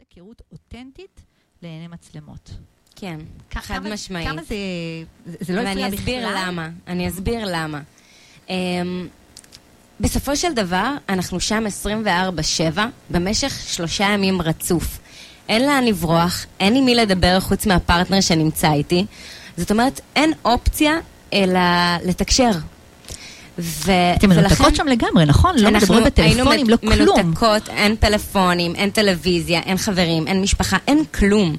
היכרות אותנטית לעיני מצלמות. כן, כ- חד כמה- משמעית. כמה זה, זה- זה לא הפריע בכלל? ואני אסביר למה. אני אסביר למה. Um, בסופו של דבר, אנחנו שם 24-7 במשך שלושה ימים רצוף. אין לאן לברוח, אין עם מי לדבר חוץ מהפרטנר שנמצא איתי. זאת אומרת, אין אופציה אלא לתקשר. ו- אתם מנותקות שם לגמרי, נכון? לא אנחנו מדברות בטלפונים, היינו לא כלום. מנותקות, אין טלפונים, אין טלוויזיה, אין חברים, אין משפחה, אין כלום.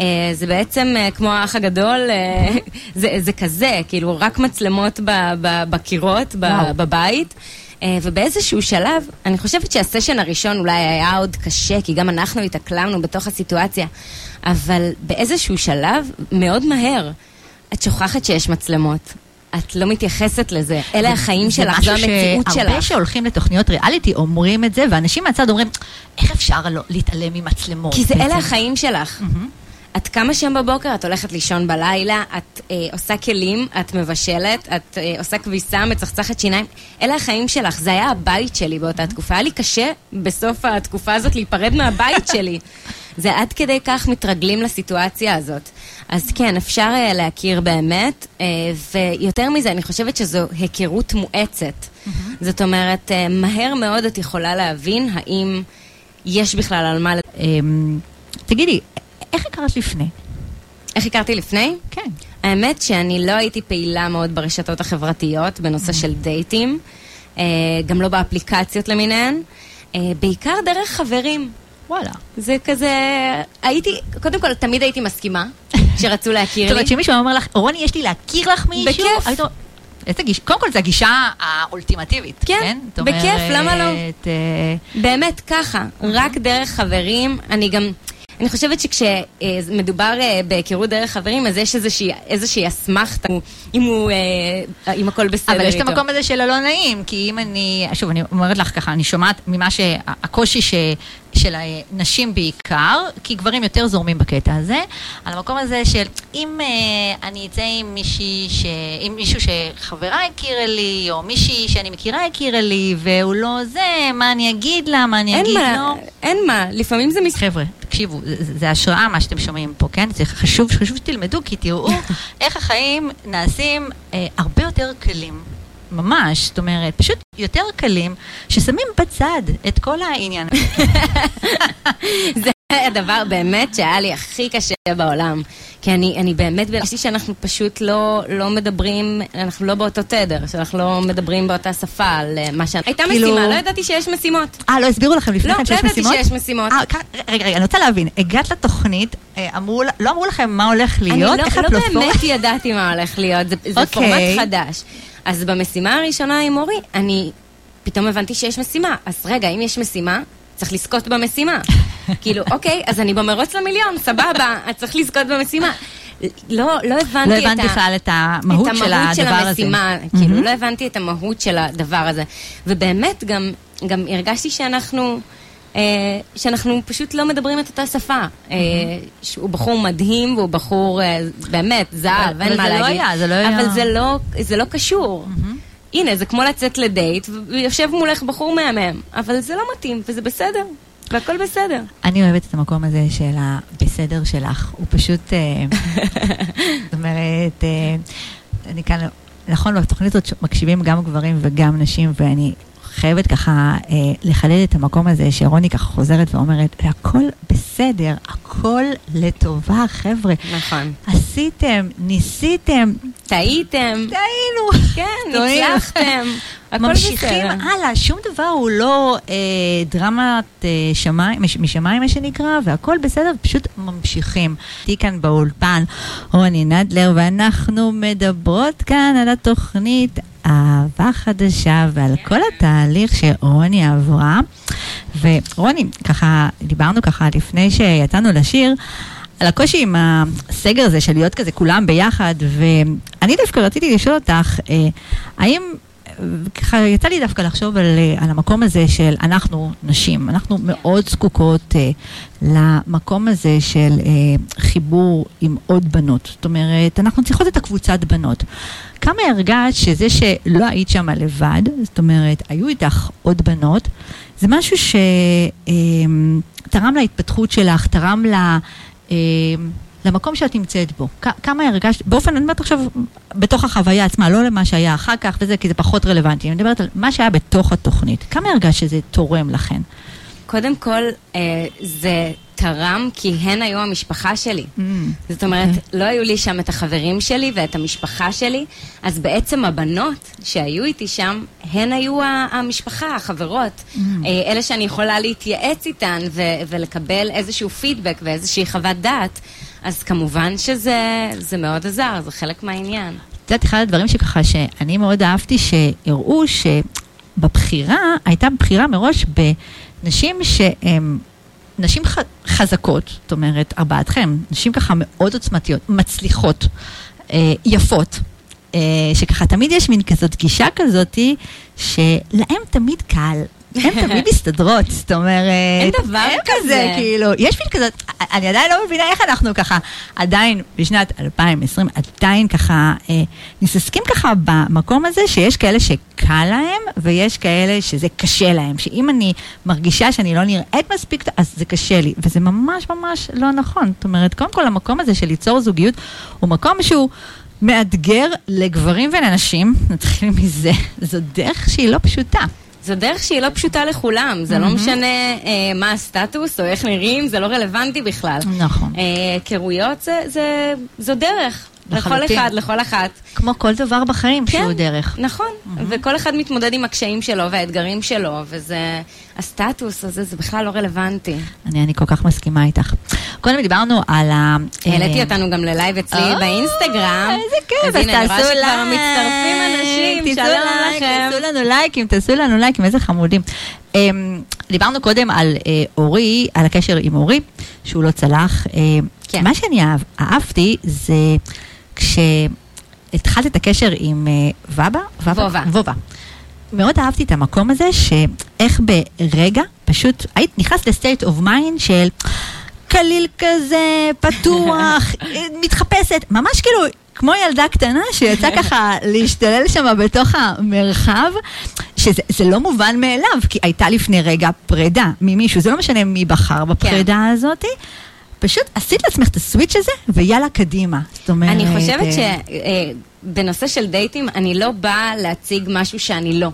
אה, זה בעצם אה, כמו האח הגדול, אה, זה, זה כזה, כאילו רק מצלמות ב, ב, בקירות, ב. בבית. אה, ובאיזשהו שלב, אני חושבת שהסשן הראשון אולי היה עוד קשה, כי גם אנחנו התאקלמנו בתוך הסיטואציה, אבל באיזשהו שלב, מאוד מהר, את שוכחת שיש מצלמות. את לא מתייחסת לזה. אלה החיים שלך, זו המציאות שלך. שהרבה שהולכים לתוכניות ריאליטי אומרים את זה, ואנשים מהצד אומרים, איך אפשר לא להתעלם ממצלמות? כי זה בעצם?" אלה החיים שלך. את קמה שם בבוקר, את הולכת לישון בלילה, את אה, עושה כלים, את מבשלת, את אה, עושה כביסה, מצחצחת שיניים. אלה החיים שלך, זה היה הבית שלי באותה תקופה. היה לי קשה בסוף התקופה הזאת להיפרד מהבית שלי. זה עד כדי כך מתרגלים לסיטואציה הזאת. אז כן, אפשר אה, להכיר באמת, אה, ויותר מזה, אני חושבת שזו היכרות מואצת. זאת אומרת, אה, מהר מאוד את יכולה להבין האם יש בכלל על מה... אמ, תגידי, איך הכרת לפני? איך הכרתי לפני? כן. האמת שאני לא הייתי פעילה מאוד ברשתות החברתיות בנושא של דייטים, גם לא באפליקציות למיניהן, בעיקר דרך חברים. וואלה. זה כזה, הייתי, קודם כל, תמיד הייתי מסכימה שרצו זאת להכיר לי. אומרת שמישהו אומר לך, רוני, יש לי להכיר לך מישהו? בכיף. איזה גישה, קודם כל זו הגישה האולטימטיבית, כן, כן? זאת בכיף, למה לא? אה, באמת, ככה, רק דרך חברים. אני גם, אני חושבת שכשמדובר בהיכרות דרך חברים, אז יש איזושהי, איזושהי אסמכתה, אם הוא, אה, אם הכל בסדר אבל יש את איתו. המקום הזה של הלא נעים, כי אם אני, שוב, אני אומרת לך ככה, אני שומעת ממה שהקושי ש, של הנשים בעיקר, כי גברים יותר זורמים בקטע הזה, על המקום הזה של אם אה, אני אצא עם מישהי, ש, עם מישהו שחברה הכירה לי, או מישהי שאני מכירה הכירה לי, והוא לא זה, מה אני אגיד לה, מה אני אגיד מה, לו. אין מה, לפעמים זה מס... חבר'ה, תקשיבו, זה, זה השראה מה שאתם שומעים פה, כן? זה חשוב, חשוב שתלמדו, כי תראו איך החיים נעשים אה, הרבה יותר קלים. ממש, זאת אומרת, פשוט יותר קלים, ששמים בצד את כל העניין. זה הדבר באמת שהיה לי הכי קשה בעולם. כי אני, אני באמת, הרגשתי שאנחנו פשוט לא, לא מדברים, אנחנו לא באותו תדר, שאנחנו לא מדברים באותה שפה על אה, מה ש... הייתה כאילו- משימה, לא ידעתי שיש משימות. אה, לא הסבירו לכם לפני לא, כן לא שיש ידעתי משימות? שיש משימות. אה, כ- רגע, רגע, אני רוצה להבין, הגעת לתוכנית, אה, אמרו, לא אמרו לכם מה הולך אני להיות? לא, איך לא הפלטפורמה? באמת ידעתי מה הולך להיות, זה, זה אוקיי. פורמט חדש. אז במשימה הראשונה עם אורי, אני פתאום הבנתי שיש משימה. אז רגע, אם יש משימה, צריך לזכות במשימה. כאילו, אוקיי, אז אני במרוץ למיליון, סבבה, את צריך לזכות במשימה. לא, לא הבנתי לא את הבנת. בכלל את המהות של הדבר הזה. את המהות של המשימה, כאילו, מהמם. לא הבנתי את המהות של הדבר הזה. ובאמת, גם, גם הרגשתי שאנחנו, אה, שאנחנו פשוט לא מדברים את אותה שפה. אה, שהוא בחור מדהים, והוא בחור, אה, באמת, זהב, אין מה זה לא להגיד. היה, זה לא היה. אבל זה לא, זה לא קשור. הנה, זה כמו לצאת לדייט, ויושב מולך בחור מהמם, אבל זה לא מתאים, וזה בסדר, והכל בסדר. אני אוהבת את המקום הזה של הבסדר שלך. הוא פשוט, אה, זאת אומרת, אה, אני כאן, נכון, בתוכנית הזאת מקשיבים גם גברים וגם נשים, ואני חייבת ככה אה, לחדד את המקום הזה שרוני ככה חוזרת ואומרת, הכל בסדר, הכל לטובה, חבר'ה. נכון. עשיתם, ניסיתם, טעיתם, טעינו. כן. הצלחתם, ממשיכים בסדר. הלאה, שום דבר הוא לא אה, דרמת אה, שמיים, מש, משמיים מה שנקרא, והכל בסדר, פשוט ממשיכים. איתי כאן באולפן רוני נדלר, ואנחנו מדברות כאן על התוכנית אהבה חדשה ועל כל התהליך שרוני עברה. ורוני, ככה, דיברנו ככה לפני שיצאנו לשיר. על הקושי עם הסגר הזה של להיות כזה כולם ביחד, ואני דווקא רציתי לשאול אותך, אה, האם ככה יצא לי דווקא לחשוב על, אה, על המקום הזה של אנחנו נשים, אנחנו מאוד זקוקות אה, למקום הזה של אה, חיבור עם עוד בנות. זאת אומרת, אנחנו צריכות את הקבוצת בנות. כמה הרגשת שזה שלא היית שם לבד, זאת אומרת, היו איתך עוד בנות, זה משהו שתרם להתפתחות שלך, תרם ל... אה, למקום שאת נמצאת בו. כמה הרגשת, באופן, אני אומרת עכשיו, בתוך החוויה עצמה, לא למה שהיה אחר כך וזה, כי זה פחות רלוונטי. אני מדברת על מה שהיה בתוך התוכנית. כמה הרגשת שזה תורם לכן? קודם כל, אה, זה תרם כי הן היו המשפחה שלי. Mm, זאת אומרת, okay. אוקיי. לא היו לי שם את החברים שלי ואת המשפחה שלי, אז בעצם הבנות שהיו איתי שם, הן היו המשפחה, החברות. Mm. אה, אלה שאני יכולה להתייעץ איתן ו- ולקבל איזשהו פידבק ואיזושהי חוות דעת. אז כמובן שזה מאוד עזר, זה חלק מהעניין. את יודעת, אחד הדברים שככה, שאני מאוד אהבתי, שהראו שבבחירה, הייתה בחירה מראש בנשים שהן... נשים חזקות, זאת אומרת, ארבעתכם, נשים ככה מאוד עוצמתיות, מצליחות, אה, יפות, אה, שככה תמיד יש מין כזאת גישה כזאתי, שלהם תמיד קל, הן תמיד מסתדרות, זאת אומרת... אין דבר כזה. כאילו, יש מין כזאת, אני עדיין לא מבינה איך אנחנו ככה, עדיין בשנת 2020, עדיין ככה, אה, נססקים ככה במקום הזה, שיש כאלה שקל להם, ויש כאלה שזה קשה להם. שאם אני מרגישה שאני לא נראית מספיק, אז זה קשה לי. וזה ממש ממש לא נכון. זאת אומרת, קודם כל, המקום הזה של ליצור זוגיות, הוא מקום שהוא... מאתגר לגברים ולנשים, נתחיל מזה, זו דרך שהיא לא פשוטה. זו דרך שהיא לא פשוטה לכולם, זה mm-hmm. לא משנה אה, מה הסטטוס או איך נראים, זה לא רלוונטי בכלל. נכון. אה, היכרויות זה, זה, זו דרך. לכל אחד, לכל אחת. כמו כל דבר בחיים כן, שהוא דרך. נכון, mm-hmm. וכל אחד מתמודד עם הקשיים שלו והאתגרים שלו, וזה, הסטטוס הזה, זה בכלל לא רלוונטי. אני, אני כל כך מסכימה איתך. קודם דיברנו על ה... העליתי אה, אותנו גם ל live אצלי אה, באינסטגרם. איזה כיף, אז תעשו לייק. אז הנה, אני רואה שכבר מצטרפים אנשים, שלום לכם. תעשו לנו לייקים, תעשו לנו לייקים, איזה חמודים. אמ, דיברנו קודם על אה, אורי, על הקשר עם אורי, שהוא לא צלח. כן. מה שאני אהבתי זה... כשהתחלת את הקשר עם אה, וובה? וובה. וובה. מאוד אהבתי את המקום הזה, שאיך ברגע, פשוט היית נכנסת ל state of mind של קליל כזה, פתוח, מתחפשת, ממש כאילו כמו ילדה קטנה שיצאה ככה להשתולל שם בתוך המרחב, שזה לא מובן מאליו, כי הייתה לפני רגע פרידה ממישהו, זה לא משנה מי בחר בפרידה כן. הזאתי. פשוט עשית לעצמך את ה switch הזה, ויאללה, קדימה. זאת אומרת... אני חושבת אה, שבנושא של דייטים, אני לא באה להציג משהו שאני לא.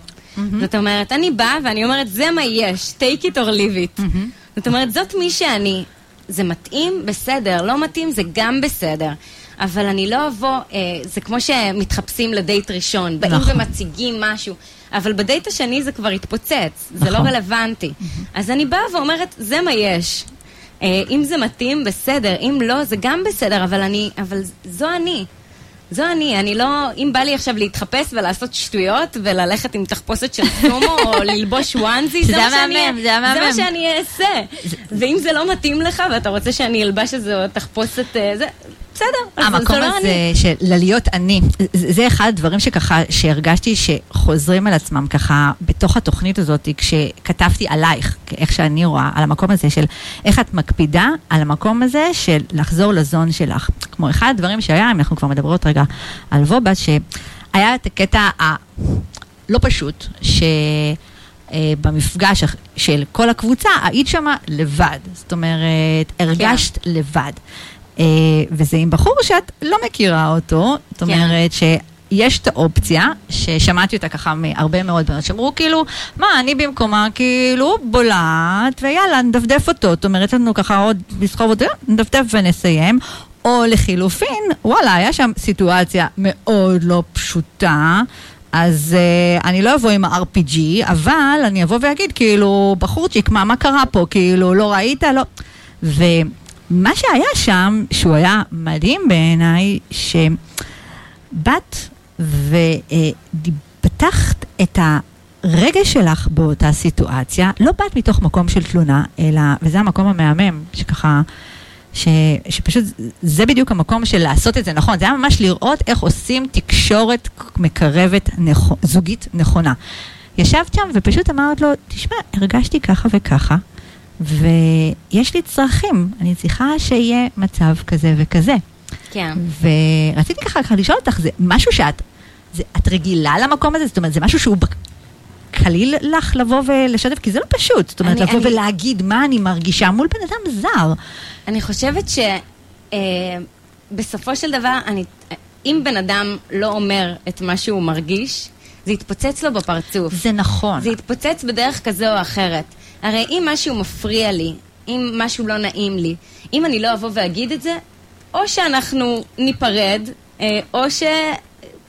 זאת אומרת, אני באה ואני אומרת, זה מה יש, take it or leave it. זאת אומרת, זאת מי שאני. זה מתאים? בסדר. לא מתאים? זה גם בסדר. אבל אני לא אבוא, אה, זה כמו שמתחפשים לדייט ראשון, באים נכון. ומציגים משהו, אבל בדייט השני זה כבר התפוצץ, זה לא נכון. רלוונטי. אז אני באה ואומרת, זה מה יש. אה, אם זה מתאים, בסדר, אם לא, זה גם בסדר, אבל אני, אבל זו אני. זו אני, אני לא, אם בא לי עכשיו להתחפש ולעשות שטויות וללכת עם תחפושת של סומו או ללבוש וואנזי, זה, מה שאני, זה מה שאני אעשה. ואם זה לא מתאים לך ואתה רוצה שאני אלבש איזו תחפושת, אה, זה, בסדר, המקום לא הזה של להיות אני, זה אחד הדברים שככה, שהרגשתי שחוזרים על עצמם ככה בתוך התוכנית הזאת, כשכתבתי עלייך, איך שאני רואה, על המקום הזה של איך את מקפידה על המקום הזה של לחזור לזון שלך. כמו אחד הדברים שהיה, אם אנחנו כבר מדברות רגע על וובה, שהיה את הקטע הלא פשוט, ש... אה, במפגש של כל הקבוצה, היית שמה לבד. זאת אומרת, הרגשת כן. לבד. אה, וזה עם בחור שאת לא מכירה אותו, זאת כן. אומרת ש... יש את האופציה, ששמעתי אותה ככה מהרבה מאוד בנות, שאמרו כאילו, מה, אני במקומה כאילו בולעת, ויאללה, נדפדף אותו. זאת אומרת, לנו ככה עוד לסחוב אותו, נדפדף ונסיים. או לחילופין, וואלה, היה שם סיטואציה מאוד לא פשוטה. אז uh, אני לא אבוא עם ה-RPG, אבל אני אבוא ואגיד, כאילו, בחורצ'יק, מה, מה קרה פה? כאילו, לא ראית? לא. ו... מה שהיה שם, שהוא היה מדהים בעיניי, שבאת ופתחת את הרגש שלך באותה סיטואציה, לא באת מתוך מקום של תלונה, אלא, וזה המקום המהמם, שככה... ש, שפשוט זה בדיוק המקום של לעשות את זה נכון, זה היה ממש לראות איך עושים תקשורת מקרבת נכ, זוגית נכונה. ישבת שם ופשוט אמרת לו, תשמע, הרגשתי ככה וככה, ויש לי צרכים, אני צריכה שיהיה מצב כזה וכזה. כן. ורציתי ככה, ככה לשאול אותך, זה משהו שאת זה, את רגילה למקום הזה? זאת אומרת, זה משהו שהוא קליל לך לבוא ולשתף? כי זה לא פשוט. זאת אומרת, אני- לבוא אני- ולהגיד מה אני מרגישה מול בן אדם זר. אני חושבת שבסופו של דבר, אני, אם בן אדם לא אומר את מה שהוא מרגיש, זה יתפוצץ לו בפרצוף. זה נכון. זה יתפוצץ בדרך כזו או אחרת. הרי אם משהו מפריע לי, אם משהו לא נעים לי, אם אני לא אבוא ואגיד את זה, או שאנחנו ניפרד, אה, או ש...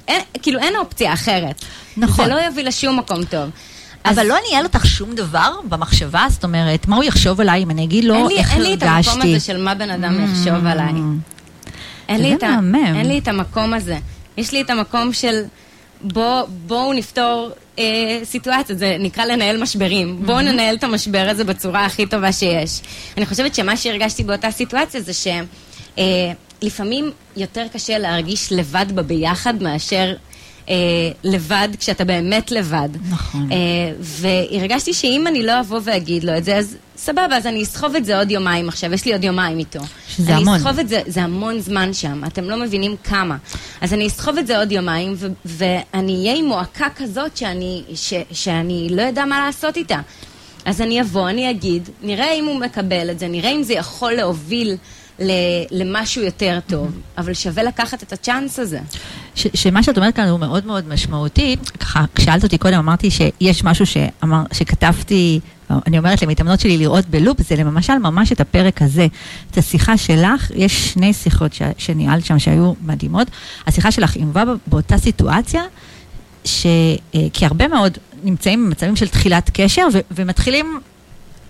אין, כאילו אין אופציה אחרת. נכון. זה לא יביא לשום מקום טוב. אז אבל לא ניהל אותך שום דבר במחשבה? זאת אומרת, מה הוא יחשוב עליי אם אני אגיד לו לי, איך אין לי את המקום הרגשתי? הזה של מה בן אדם יחשוב עליי. אין לי, את ה... אין לי את המקום הזה. יש לי את המקום של בוא, בואו נפתור אה, סיטואציות, זה נקרא לנהל משברים. בואו ננהל את המשבר הזה בצורה הכי טובה שיש. אני חושבת שמה שהרגשתי באותה סיטואציה זה שלפעמים יותר קשה להרגיש לבד בביחד מאשר... אה, לבד כשאתה באמת לבד. נכון. אה, והרגשתי שאם אני לא אבוא ואגיד לו את זה, אז סבבה, אז אני אסחוב את זה עוד יומיים עכשיו, יש לי עוד יומיים איתו. שזה המון. אני אסחוב את זה, זה המון זמן שם, אתם לא מבינים כמה. אז אני אסחוב את זה עוד יומיים, ו- ואני אהיה עם מועקה כזאת שאני, ש- שאני לא יודע מה לעשות איתה. אז אני אבוא, אני אגיד, נראה אם הוא מקבל את זה, נראה אם זה יכול להוביל למשהו יותר טוב, אבל שווה לקחת את הצ'אנס הזה. שמה שאת אומרת כאן הוא מאוד מאוד משמעותי. ככה, כשאלת אותי קודם, אמרתי שיש משהו שאמר, שכתבתי, אני אומרת למתאמנות שלי לראות בלופ, זה למשל ממש את הפרק הזה. את השיחה שלך, יש שני שיחות ש- שניהלת שם שהיו מדהימות. השיחה שלך עם ובה באותה סיטואציה, ש... אה, כי הרבה מאוד נמצאים במצבים של תחילת קשר ו- ומתחילים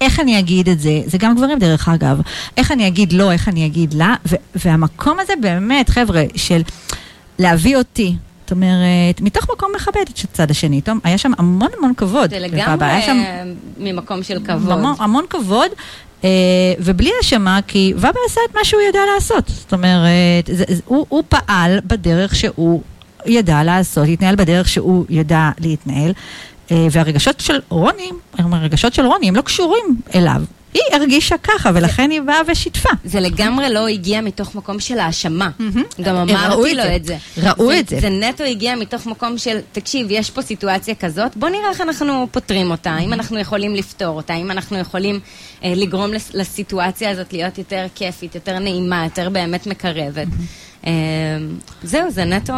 איך אני אגיד את זה, זה גם גברים דרך אגב, איך אני אגיד לא, איך אני אגיד לה, ו- והמקום הזה באמת, חבר'ה, של להביא אותי, זאת אומרת, מתוך מקום מכבד את הצד השני, טוב, היה שם המון המון כבוד. זה לגמרי שם ממקום של כבוד. המון, המון כבוד, אה, ובלי האשמה, כי ובא עשה את מה שהוא ידע לעשות. זאת אומרת, זה, זה, הוא, הוא פעל בדרך שהוא ידע לעשות, התנהל בדרך שהוא ידע להתנהל, והרגשות של רוני, הרגשות של רוני, הם לא קשורים אליו. היא הרגישה ככה, ולכן היא באה ושיתפה. זה לגמרי לא הגיע מתוך מקום של האשמה. גם ראו אמרתי לו זה. את זה. ראו את זה. זה נטו הגיע מתוך מקום של, תקשיב, יש פה סיטואציה כזאת, בוא נראה איך אנחנו פותרים אותה, אם אנחנו יכולים לפתור אותה, אם אנחנו יכולים אה, לגרום לס- לסיטואציה הזאת להיות יותר כיפית, יותר נעימה, יותר באמת מקרבת. אה, זהו, זה נטו,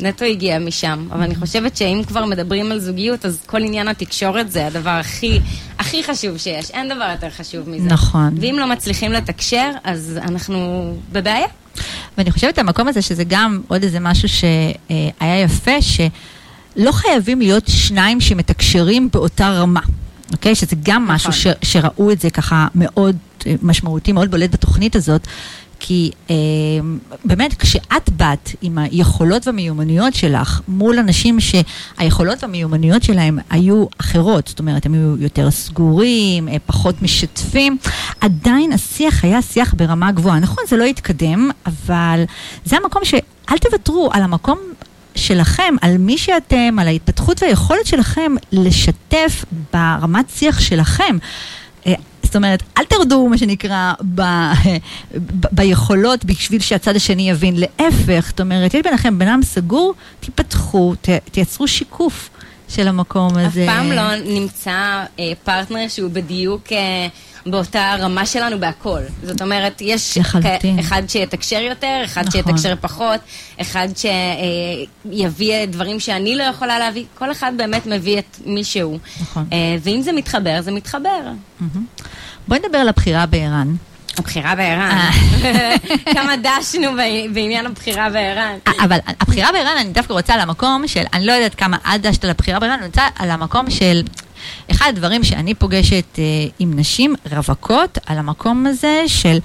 נטו הגיע משם. אבל אני חושבת שאם כבר מדברים על זוגיות, אז כל עניין התקשורת זה הדבר הכי, הכי חשוב שיש. אין דבר יותר חשוב מזה. נכון. ואם לא מצליחים לתקשר, אז אנחנו בבעיה. ואני חושבת המקום הזה שזה גם עוד איזה משהו שהיה יפה, שלא חייבים להיות שניים שמתקשרים באותה רמה. אוקיי? שזה גם נכון. משהו ש, שראו את זה ככה מאוד אה, משמעותי, מאוד בולט בתוכנית הזאת. כי אה, באמת, כשאת באת עם היכולות והמיומנויות שלך מול אנשים שהיכולות והמיומנויות שלהם היו אחרות, זאת אומרת, הם היו יותר סגורים, אה, פחות משתפים, עדיין השיח היה שיח ברמה גבוהה. נכון, זה לא התקדם, אבל זה המקום שאל תוותרו על המקום שלכם, על מי שאתם, על ההתפתחות והיכולת שלכם לשתף ברמת שיח שלכם. זאת אומרת, אל תרדו, מה שנקרא, ב, ב, ביכולות בשביל שהצד השני יבין. להפך, זאת אומרת, יש ביניכם אדם סגור, תיפתחו, ת, תייצרו שיקוף של המקום אף הזה. פעם לא נמצא אה, פרטנר שהוא בדיוק אה, באותה רמה שלנו בהכל. זאת אומרת, יש לחלוטין. אחד שיתקשר יותר, אחד נכון. שיתקשר פחות, אחד שיביא דברים שאני לא יכולה להביא. כל אחד באמת מביא את מי שהוא. נכון. אה, ואם זה מתחבר, זה מתחבר. בואי נדבר על הבחירה בער"ן. הבחירה בער"ן. אה. כמה דשנו בעניין הבחירה בער"ן. אבל הבחירה בער"ן, אני דווקא רוצה על המקום של, אני לא יודעת כמה את דשת על הבחירה בער"ן, אני רוצה על המקום של, אחד הדברים שאני פוגשת אה, עם נשים רווקות, על המקום הזה של...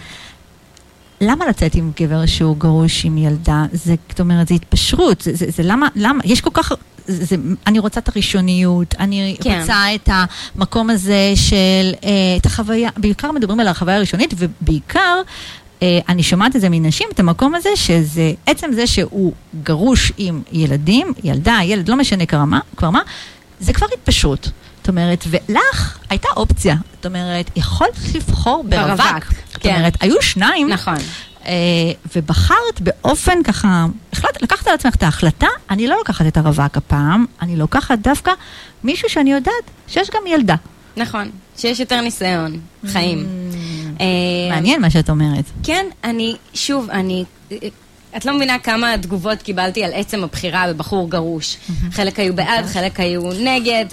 למה לצאת עם גבר שהוא גרוש עם ילדה? זה, זאת אומרת, זה התפשרות, זה, זה, זה למה, למה, יש כל כך, זה, זה, אני רוצה את הראשוניות, אני כן. רוצה את המקום הזה של, אה, את החוויה, בעיקר מדברים על החוויה הראשונית, ובעיקר, אה, אני שומעת את זה מנשים, את המקום הזה, שזה עצם זה שהוא גרוש עם ילדים, ילדה, ילד, לא משנה כבר מה, כבר מה, זה כבר התפשרות. זאת אומרת, ולך הייתה אופציה. זאת אומרת, יכולת לבחור ברווק. ברווק, זאת כן. אומרת, היו שניים. נכון. אה, ובחרת באופן ככה החלטת, לקחת על עצמך את ההחלטה, אני לא לוקחת את הרווק הפעם, אני לוקחת דווקא מישהו שאני יודעת שיש גם ילדה. נכון, שיש יותר ניסיון, חיים. אה, מעניין מה שאת אומרת. כן, אני, שוב, אני... את לא מבינה כמה תגובות קיבלתי על עצם הבחירה בבחור גרוש. חלק היו בעד, חלק היו נגד.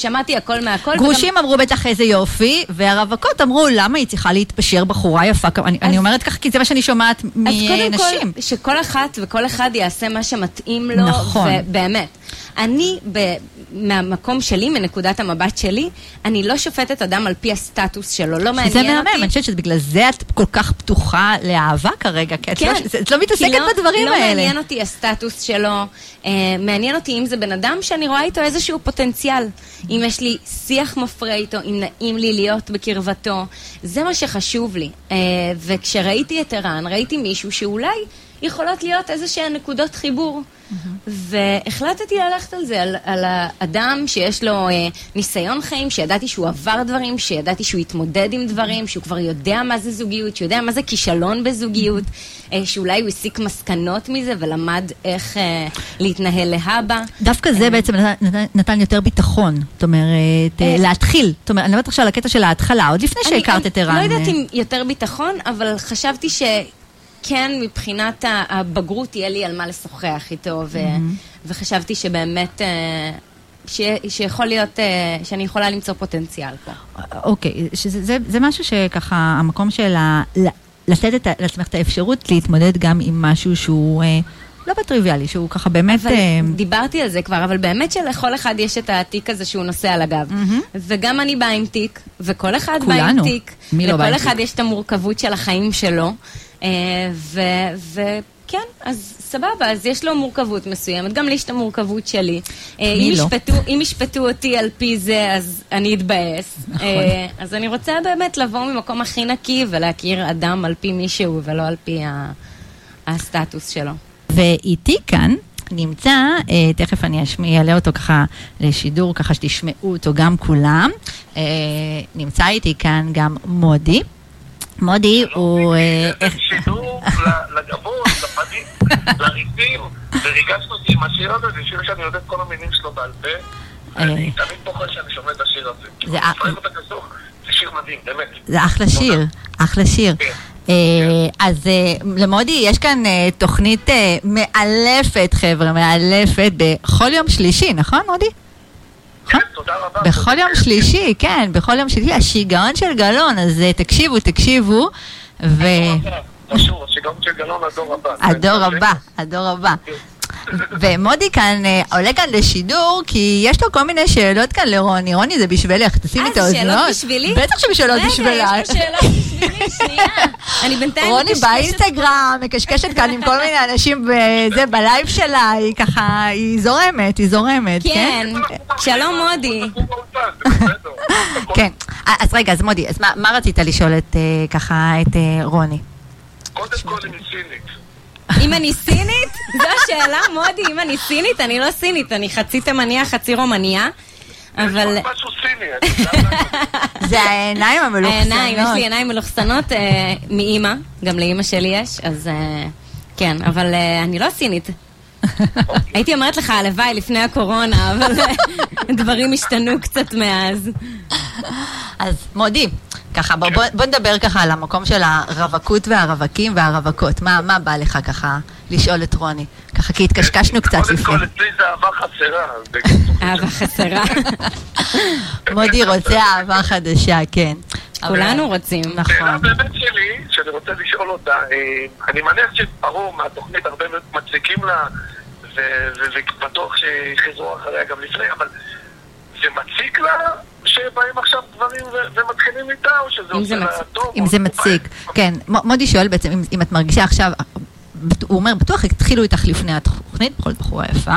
שמעתי הכל מהכל. גרושים אמרו בטח איזה יופי, והרווקות אמרו למה היא צריכה להתפשר בחורה יפה. כ- אני, אני אומרת ככה כי זה מה שאני שומעת אז קודם מנשים. כל, שכל אחת וכל אחד יעשה מה שמתאים לו, נכון. ובאמת. אני, ב, מהמקום שלי, מנקודת המבט שלי, אני לא שופטת אדם על פי הסטטוס שלו, לא מעניין זה אותי. מהמם, אני חושבת שבגלל זה את כל כך פתוחה לאהבה כרגע, כי את כן. לא- את לא מתעסקת לא- בדברים לא האלה. מעניין אותי הסטטוס שלו, אה, מעניין אותי אם זה בן אדם שאני רואה איתו איזשהו פוטנציאל. אם יש לי שיח מפרה איתו, אם נעים לי להיות בקרבתו, זה מה שחשוב לי. אה, וכשראיתי את ערן, ראיתי מישהו שאולי יכולות להיות איזה שהן נקודות חיבור. והחלטתי ללכת על זה, על, על האדם שיש לו אה, ניסיון חיים, שידעתי שהוא עבר דברים, שידעתי שהוא התמודד עם דברים, שהוא כבר יודע מה זה זוגיות, שהוא יודע מה זה כישלון בזוגיות, אה, שאולי הוא הסיק מסקנות מזה ולמד איך אה, להתנהל להבא. דווקא זה בעצם נתן- נתן- יותר ביטחון, זאת אומרת, אה, אה. להתחיל. זאת אומרת, אני מדברת עכשיו על הקטע של ההתחלה, עוד לפני אני- שהכרת אני את ערן. לא יודעת אה, אם יותר ביטחון, אבל חשבתי שכן, מבחינת הבגרות יהיה לי על מה לשוחח איתו, ו- וחשבתי שבאמת, אה, ש- שיכול להיות, אה, שאני יכולה למצוא פוטנציאל פה. אוקיי, שזה, זה, זה משהו שככה, המקום של ה, לתת את, לעצמך את האפשרות להתמודד גם עם משהו שהוא אה, לא בטריוויאלי, שהוא ככה באמת... אבל אה, דיברתי על זה כבר, אבל באמת שלכל אחד יש את התיק הזה שהוא נושא על הגב. וגם אני באה עם תיק, וכל אחד בא עם כולנו. תיק. מי לא בא עם לכל אחד תיק? יש את המורכבות של החיים שלו. אה, וכן, אז סבבה, אז יש לו מורכבות מסוימת, גם לי יש את המורכבות שלי. אה, מי לא? ישפטו, אם ישפטו אותי על פי זה, אז אני אתבאס. נכון. אה, אז אני רוצה באמת לבוא ממקום הכי נקי ולהכיר אדם על פי מישהו ולא על פי הסטטוס שלו. ואיתי כאן נמצא, תכף אני אשמיע, אעלה אותו ככה לשידור, ככה שתשמעו אותו גם כולם. נמצא איתי כאן גם מודי. מודי הוא... אה, איך- שידור לגבות, לפנים, לריבים, וריגשת אותי עם השיר הזה, זה שיר שאני יודע את כל המילים שלו בעל פה. אני תמיד בוחר שאני שומע את השיר הזה. זה אני א- אוהב אותה כזו, זה שיר מדהים, באמת. זה אחלה שיר, אחלה שיר. כן. אה, אז אה, למודי, יש כאן אה, תוכנית אה, מאלפת, חבר'ה, מאלפת, בכל יום שלישי, נכון, מודי? כן, תודה רבה. בכל יום שלישי, כן, בכל יום שלישי, השיגעון של גלון, אז אה, תקשיבו, תקשיבו, ו... שגם של גלון הדור הבא. הדור הבא, הדור הבא. ומודי כאן אה, עולה כאן לשידור, כי יש לו כל מיני שאלות כאן לרוני. רוני, זה בשבילך, תשימי את אה, האוזנות. זה שאלות בשבילי? בטח שבשאלות בשבילה. רגע, יש פה שאלות בשבילי, שנייה. אני בינתיים רוני מקשקשת באינסטגרם, מקשקשת כאן עם כל מיני אנשים בזה, בלייב שלה, היא ככה, היא זורמת, היא זורמת, כן? כן, שלום מודי. כן. אה, אז רגע, אז מודי, אז מה- רצית לשאול את, אה, ככה, את אה, רוני? קודם כל היא סינית. אם אני סינית? זו השאלה, מודי, אם אני סינית? אני לא סינית, אני חצי תימניה, חצי רומניה. אבל יש משהו סיני. זה העיניים המלוכסנות. העיניים, יש לי עיניים מלוכסנות אה, מאימא, גם לאימא שלי יש, אז אה, כן, אבל אה, אני לא סינית. הייתי אומרת לך הלוואי לפני הקורונה, אבל דברים השתנו קצת מאז. אז מודי, ככה, בוא, בוא, בוא נדבר ככה על המקום של הרווקות והרווקים והרווקות. מה, מה בא לך ככה לשאול את רוני? ככה, כי התקשקשנו קצת קודם לפני. כל, אצלי זה אהבה חסרה. אהבה חסרה. מודי רוצה אהבה חדשה, כן. כולנו רוצים. שאלה נכון. באמת שלי, שאני רוצה לשאול אותה, אה, אני מניח שברור מהתוכנית הרבה מאוד מצדיקים לה, ובטוח שיחזרו אחריה גם לפני, אבל זה מציק לה שבאים עכשיו דברים ו- ומתחילים איתה, או שזה עושה לה. טוב? אם זה מציק. כן, מ- מודי שואל בעצם, אם, אם את מרגישה עכשיו, הוא אומר, בטוח התחילו איתך לפני התוכנית, בכל זאת בחורה יפה,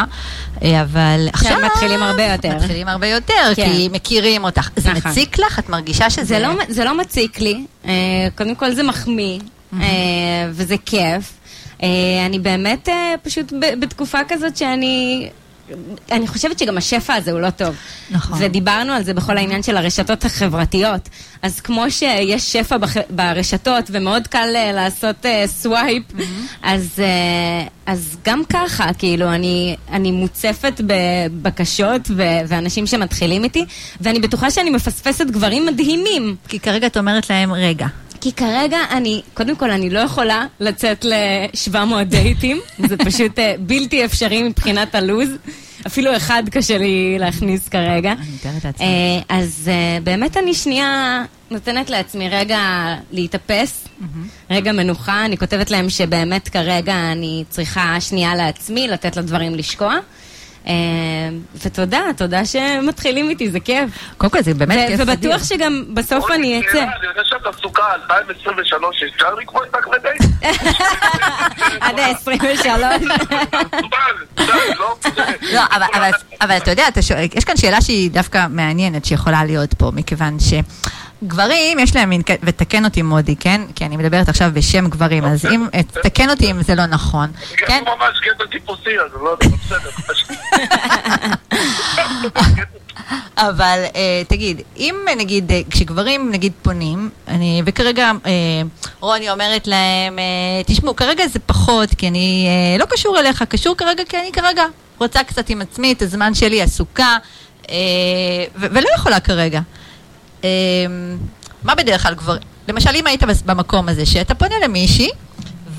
אה, אבל עכשיו... מתחילים הרבה יותר. מתחילים הרבה יותר, כן. כי מכירים אותך. זה נכון. מציק לך? את מרגישה שזה... זה לא, זה לא מציק לי, אה, קודם כל זה מחמיא, אה, וזה כיף. אני באמת פשוט בתקופה כזאת שאני אני חושבת שגם השפע הזה הוא לא טוב. נכון. ודיברנו על זה בכל העניין של הרשתות החברתיות. אז כמו שיש שפע בח... ברשתות ומאוד קל אה, לעשות אה, swipe, אמהמ. אז, uh, אז גם ככה, כאילו, אני, אני מוצפת בבקשות ו... ואנשים שמתחילים איתי, ואני בטוחה שאני מפספסת גברים מדהימים. כי כרגע את אומרת להם, רגע, כי כרגע אני, קודם כל אני לא יכולה לצאת ל-700 דייטים, זה פשוט אה, בלתי אפשרי מבחינת הלו"ז. אפילו אחד קשה לי להכניס כרגע. אני מתארת לעצמי. אה, אז אה, באמת אני שנייה נותנת לעצמי רגע להתאפס, רגע מנוחה. אני כותבת להם שבאמת כרגע אני צריכה שנייה לעצמי, לתת לדברים לשקוע. אה, ותודה, תודה שמתחילים איתי, זה כיף. קודם כל זה באמת כיף. ובטוח שגם בסוף אני אצא. אני יודע שאת עסוקה, 2023, אפשר לקרוא איתך לדייט? עד ה-23. לא, אבל, אבל, אבל אתה יודע, יש כאן שאלה שהיא דווקא מעניינת שיכולה להיות פה, מכיוון שגברים, יש להם מין, ותקן אותי מודי, כן? כי אני מדברת עכשיו בשם גברים, אז אם, תקן אותי אם זה לא נכון, כן? הוא ממש גבר טיפוסי, אז לא יודע, בסדר. אבל uh, תגיד, אם נגיד, uh, כשגברים נגיד פונים, אני, וכרגע uh, רוני אומרת להם, תשמעו, כרגע זה פחות, כי אני לא קשור אליך, קשור כרגע כי אני כרגע רוצה קצת עם עצמי, את הזמן שלי עסוקה, ולא יכולה כרגע. Uh, מה בדרך כלל כבר, למשל אם היית במקום הזה, שאתה פונה למישהי,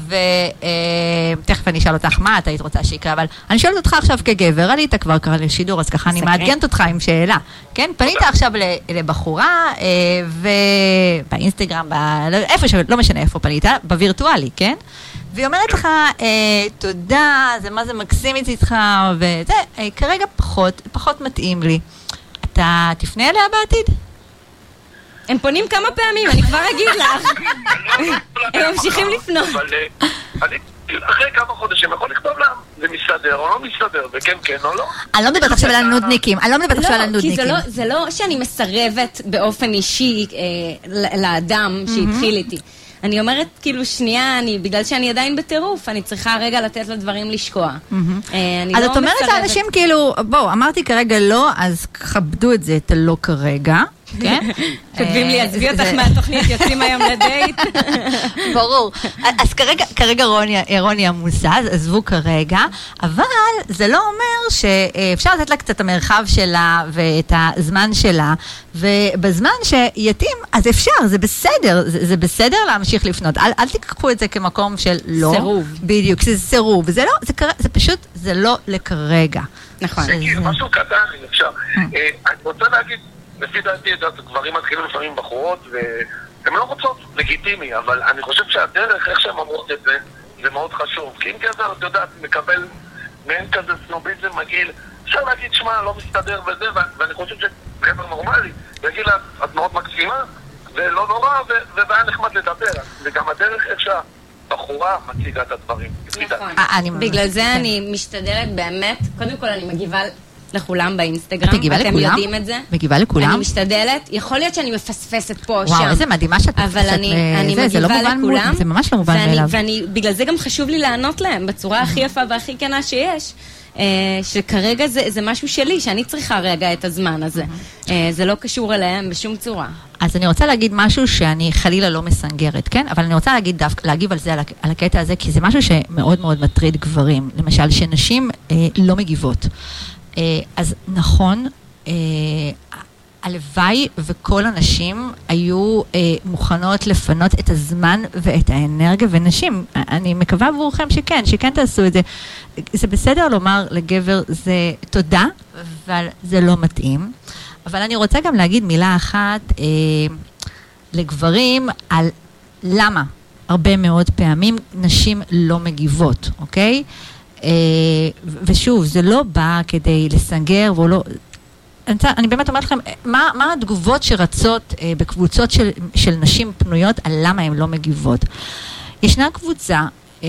ותכף אני אשאל אותך מה את היית רוצה שיקרה, אבל אני שואלת אותך עכשיו כגבר, עלית כבר כבר לשידור, אז ככה אני מאתגנת אותך עם שאלה. כן, פנית עכשיו לבחורה, ובאינסטגרם, איפה ש... לא משנה איפה פנית, בווירטואלי, כן? והיא אומרת לך, תודה, זה מה זה מקסים איתך, וזה, כרגע פחות, פחות מתאים לי. אתה תפנה אליה בעתיד? הם פונים כמה פעמים, אני כבר אגיד לך. הם ממשיכים לפנות. אני אחרי כמה חודשים יכול לכתוב להם, זה מסתדר או לא מסתדר, וכן כן או לא. אני לא מדברת עכשיו על הנודניקים, אני לא מדברת עכשיו על הנודניקים. לא, כי זה לא שאני מסרבת באופן אישי לאדם שהתחיל איתי. אני אומרת, כאילו, שנייה, אני, בגלל שאני עדיין בטירוף, אני צריכה רגע לתת לדברים לשקוע. אז את אומרת לאנשים, כאילו, בואו, אמרתי כרגע לא, אז כבדו את זה, את הלא כרגע. כן? כותבים לי, עזבי אותך מהתוכנית, יוצאים היום לדייט. ברור. אז כרגע רוני עמוסה, אז עזבו כרגע, אבל זה לא אומר שאפשר לתת לה קצת את המרחב שלה ואת הזמן שלה, ובזמן שיתאים, אז אפשר, זה בסדר, זה בסדר להמשיך לפנות. אל תיקחו את זה כמקום של לא. סירוב. בדיוק, זה סירוב. זה לא, זה פשוט, זה לא לכרגע. נכון. משהו קטן, אם אפשר. אני רוצה להגיד... לפי דעתי, את יודעת, גברים מתחילים לפעמים בחורות, והן לא רוצות, לגיטימי, אבל אני חושב שהדרך, איך שהן אומרות את זה, זה מאוד חשוב. כי אם גבר, את יודעת, מקבל מעין כזה סנוביזם מגעיל, אפשר להגיד, שמע, לא מסתדר וזה, ואני חושב שגבר נורמלי יגיד לה, את מאוד מקסימה, ולא נורא, והיה נחמד לדבר. וגם הדרך איך שהבחורה מציגה את הדברים. נכון. בגלל זה כן. אני משתדלת באמת, קודם כל אני מגיבה לכולם באינסטגרם. את מגיבה אתם לכולם? יודעים את זה. מגיבה לכולם? אני משתדלת. יכול להיות שאני מפספסת פה או שם. וואו, איזה מדהימה שאת אבל מפספסת אני, אני זה, זה לא מגיבה מובן לכולם. מול- זה ממש לא מובן ואני, מאליו. ואני, בגלל זה גם חשוב לי לענות להם בצורה הכי יפה והכי כנה שיש. אה, שכרגע זה, זה משהו שלי, שאני צריכה רגע את הזמן הזה. אה, זה לא קשור אליהם בשום צורה. אז אני רוצה להגיד משהו שאני חלילה לא מסנגרת, כן? אבל אני רוצה להגיד דווקא, להגיב על זה, על, הק- על הקטע הזה, כי זה משהו שמאוד מאוד מטריד גברים. למשל, שנשים אה, לא מגיבות. אה, אז נכון, אה, הלוואי וכל הנשים היו אה, מוכנות לפנות את הזמן ואת האנרגיה, ונשים, אני מקווה עבורכם שכן, שכן תעשו את זה. זה בסדר לומר לגבר זה תודה, אבל זה לא מתאים. אבל אני רוצה גם להגיד מילה אחת אה, לגברים על למה הרבה מאוד פעמים נשים לא מגיבות, אוקיי? אה, ושוב, זה לא בא כדי לסנגר, והוא לא... אני, אני באמת אומרת לכם, מה, מה התגובות שרצות אה, בקבוצות של, של נשים פנויות על למה הן לא מגיבות? ישנה קבוצה, אה,